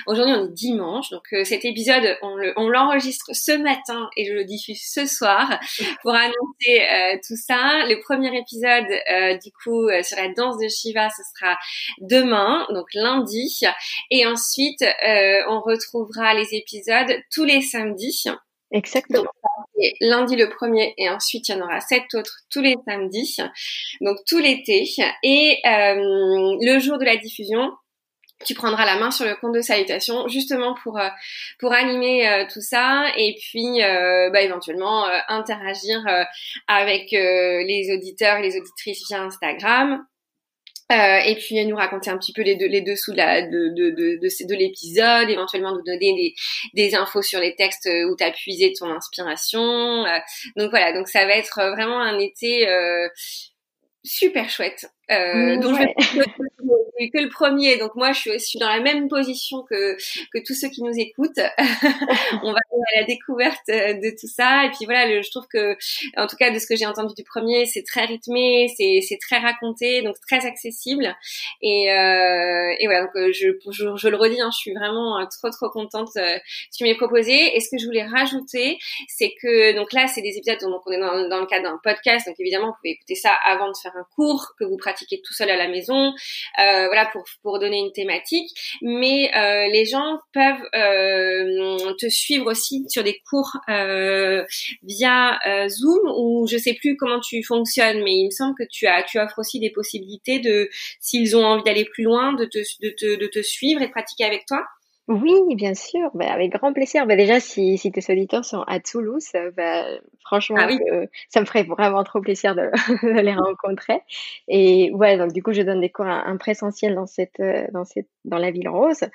S1: aujourd'hui on est dimanche, donc euh, cet épisode on l'enregistre ce matin et je le diffuse ce soir pour annoncer euh, tout ça. Le premier épisode du coup sur la danse de Shiva, ce sera demain, donc lundi, et ensuite on retrouvera les épisodes tous les samedis.
S2: Exactement.
S1: lundi le premier et ensuite il y en aura sept autres tous les samedis, donc tout l'été. Et euh, le jour de la diffusion, tu prendras la main sur le compte de salutation justement pour euh, pour animer euh, tout ça et puis bah, éventuellement interagir avec les auditeurs et les auditrices via Instagram euh, et puis nous raconter un petit peu les, deux, les dessous de, la, de, de, de, de, de l'épisode, éventuellement nous donner des, des infos sur les textes où tu as puisé ton inspiration. Euh, donc voilà, donc ça va être vraiment un été euh, super chouette. Euh, donc je que le premier, donc moi je suis, dans la même position que que tous ceux qui nous écoutent. on va à la découverte euh, de tout ça. Et puis voilà, je trouve que en tout cas de ce que j'ai entendu du premier, c'est très rythmé, c'est très raconté, donc très accessible. Et euh, et voilà donc euh, je, je, je le redis, hein, je suis vraiment euh, trop trop contente ce qui m'est proposé. Et ce que je voulais rajouter, c'est que donc là c'est des épisodes donc on est dans, dans le cadre d'un podcast, donc évidemment vous pouvez écouter ça avant de faire un cours que vous pratiquez tout seul à la maison, voilà pour pour donner une thématique. Mais euh, les gens peuvent euh, te suivre aussi sur des cours via Zoom ou je sais plus comment tu fonctionnes, mais il me semble que tu as tu offres aussi des possibilités de s'ils ont envie d'aller plus loin, de te de te de te suivre et pratiquer avec toi.
S2: Oui, bien sûr, bah, avec grand plaisir. Bah, déjà, si, si tes auditeurs sont à Toulouse, bah, franchement, ah euh, ça me ferait vraiment trop plaisir de, de, les rencontrer. Et ouais, donc du coup, je donne des cours en présentiel dans cette, euh, dans cette, dans la ville rose.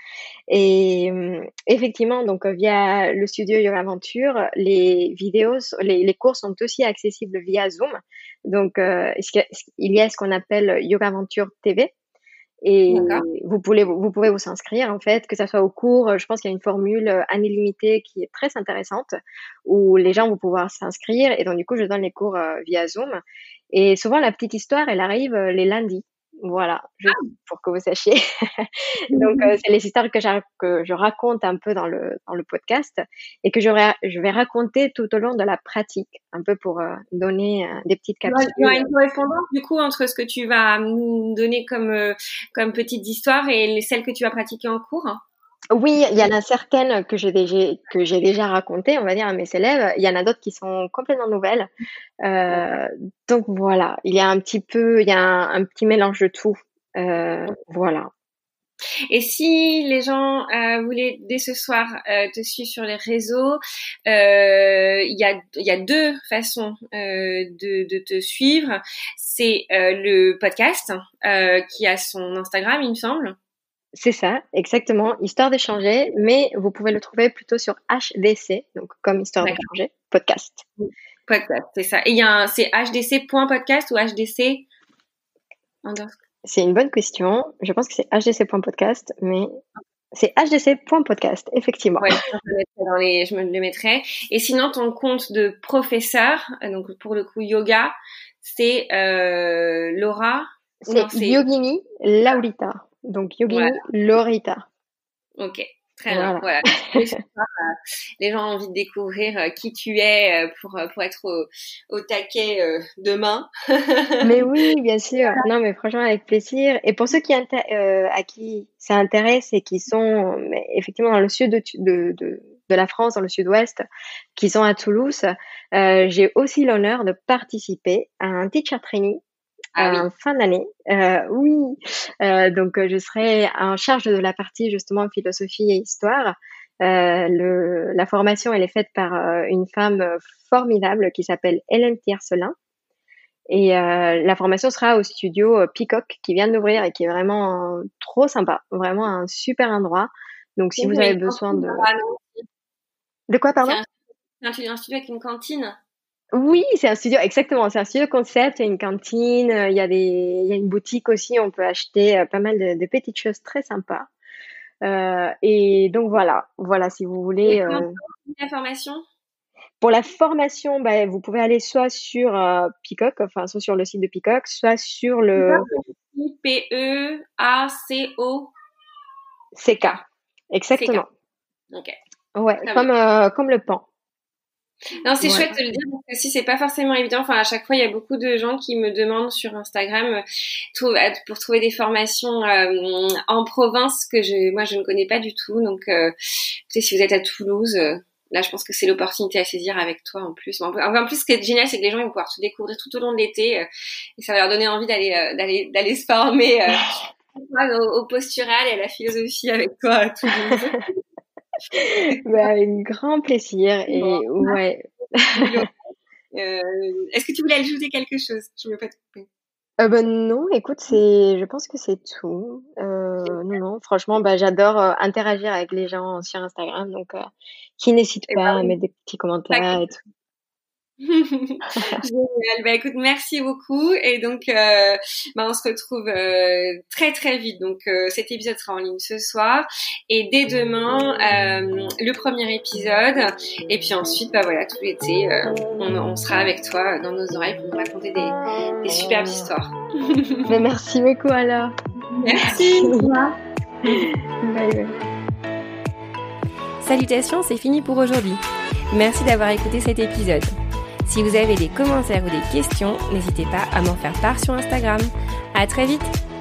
S2: Et euh, effectivement, donc via le studio Yoga Aventure, les vidéos, les, les cours sont aussi accessibles via Zoom. Donc, il y a ce qu'on appelle Yoga Aventure TV. Et vous pouvez, vous pouvez vous inscrire, en fait, que ça soit au cours. Je pense qu'il y a une formule euh, année limitée qui est très intéressante où les gens vont pouvoir s'inscrire. Et donc, du coup, je donne les cours euh, via Zoom. Et souvent, la petite histoire, elle arrive euh, les lundis. Voilà, juste ah. pour que vous sachiez. Donc, euh, c'est les histoires que, que, je raconte un peu dans le, dans le podcast et que je, je vais raconter tout au long de la pratique, un peu pour euh, donner euh, des petites capsules.
S1: Il y a une correspondance du coup entre ce que tu vas nous donner comme, comme petite histoire et celles que tu vas pratiquer en cours?
S2: Oui, il y en a certaines que j'ai déjà, que j'ai déjà racontées, on va dire, à mes élèves. Il y en a d'autres qui sont complètement nouvelles. Euh, donc voilà, il y a un petit peu, il y a un, petit mélange de tout. Euh, voilà.
S1: Et si les gens euh, voulaient dès ce soir euh, te suivre sur les réseaux, euh, il y, a, y a deux façons de, de, te suivre. C'est le podcast qui a son Instagram, il me semble.
S2: C'est ça, exactement, histoire d'échanger, mais vous pouvez le trouver plutôt sur HDC, donc comme histoire d'échanger, podcast.
S1: Podcast, c'est ça. Et il y a un, c'est hdc.podcast ou HDC
S2: c'est une bonne question. Je pense que c'est hdc.podcast, mais c'est hdc.podcast, effectivement.
S1: Ouais, je, me le mettrai. Et sinon, ton compte de professeur, donc pour le coup yoga, c'est euh, Laura?
S2: C'est Yogini Laurita. Donc Yogini Laurita.
S1: Ok. Très bien. Voilà. Euh, les gens ont envie de découvrir euh, qui tu es euh, pour, pour être au, taquet demain.
S2: mais oui, bien sûr. Non, mais franchement, avec plaisir. Et pour ceux qui à qui ça intéresse et qui sont effectivement dans le sud de, de, de, de la France, dans le sud-ouest, qui sont à Toulouse, j'ai aussi l'honneur de participer à un teacher training ah, fin d'année. Euh, oui, euh, donc euh, je serai en charge de la partie justement philosophie et histoire. Euh, le, la formation, elle est faite par euh, une femme formidable qui s'appelle Hélène Tiercelin. Et la formation sera au studio Peacock qui vient d'ouvrir et qui est vraiment trop sympa, vraiment un super endroit. Donc si vous avez besoin de... De quoi, pardon?
S1: Un, un studio avec une cantine
S2: oui, c'est un studio, exactement. C'est un studio concept. Il y a une cantine, euh, il y a, des, il y a une boutique aussi. On peut acheter euh, pas mal de, petites choses très sympas. Euh, et donc voilà, voilà si vous voulez.
S1: Euh, la formation?
S2: Pour la formation, bah, vous pouvez aller soit sur euh, Peacock, enfin soit sur le site de Peacock, soit sur le.
S1: P E A C O.
S2: C K. Exactement.
S1: Ok.
S2: Ouais, comme comme le pan.
S1: Non, c'est chouette de le dire parce que si c'est pas forcément évident. Enfin, à chaque fois, il y a beaucoup de gens qui me demandent sur Instagram euh, pour trouver des formations euh, en province que je, moi, je ne connais pas du tout. Donc, euh, si vous êtes à Toulouse, euh, là, je pense que c'est l'opportunité à saisir avec toi en plus. En plus, ce qui est génial, c'est que les gens vont pouvoir se découvrir tout au long de l'été et ça va leur donner envie d'aller, d'aller, d'aller se former au, au postural et à la philosophie avec toi à Toulouse.
S2: bah, avec grand plaisir. Et ouais.
S1: Euh, est-ce que tu voulais ajouter quelque chose? Je ne veux pas te couper.
S2: Euh, bah, non, écoute, c'est, je pense que c'est tout. Euh, non, non, franchement, bah, j'adore interagir avec les gens sur Instagram, donc qui n'hésite eh pas ben à mettre des petits commentaires et tout.
S1: Génial. Bah, écoute, merci beaucoup. Et donc, euh, bah, on se retrouve euh, très très vite. Donc, euh, cet épisode sera en ligne ce soir. Et dès demain, euh, le premier épisode. Et puis ensuite, bah voilà, tout l'été, on, on, sera avec toi dans nos oreilles pour nous raconter des, des superbes histoires.
S2: Mais merci beaucoup alors.
S1: Merci.
S2: bye bye.
S3: Salutations, c'est fini pour aujourd'hui. Merci d'avoir écouté cet épisode. Si vous avez des commentaires ou des questions, n'hésitez pas à m'en faire part sur Instagram. À très vite!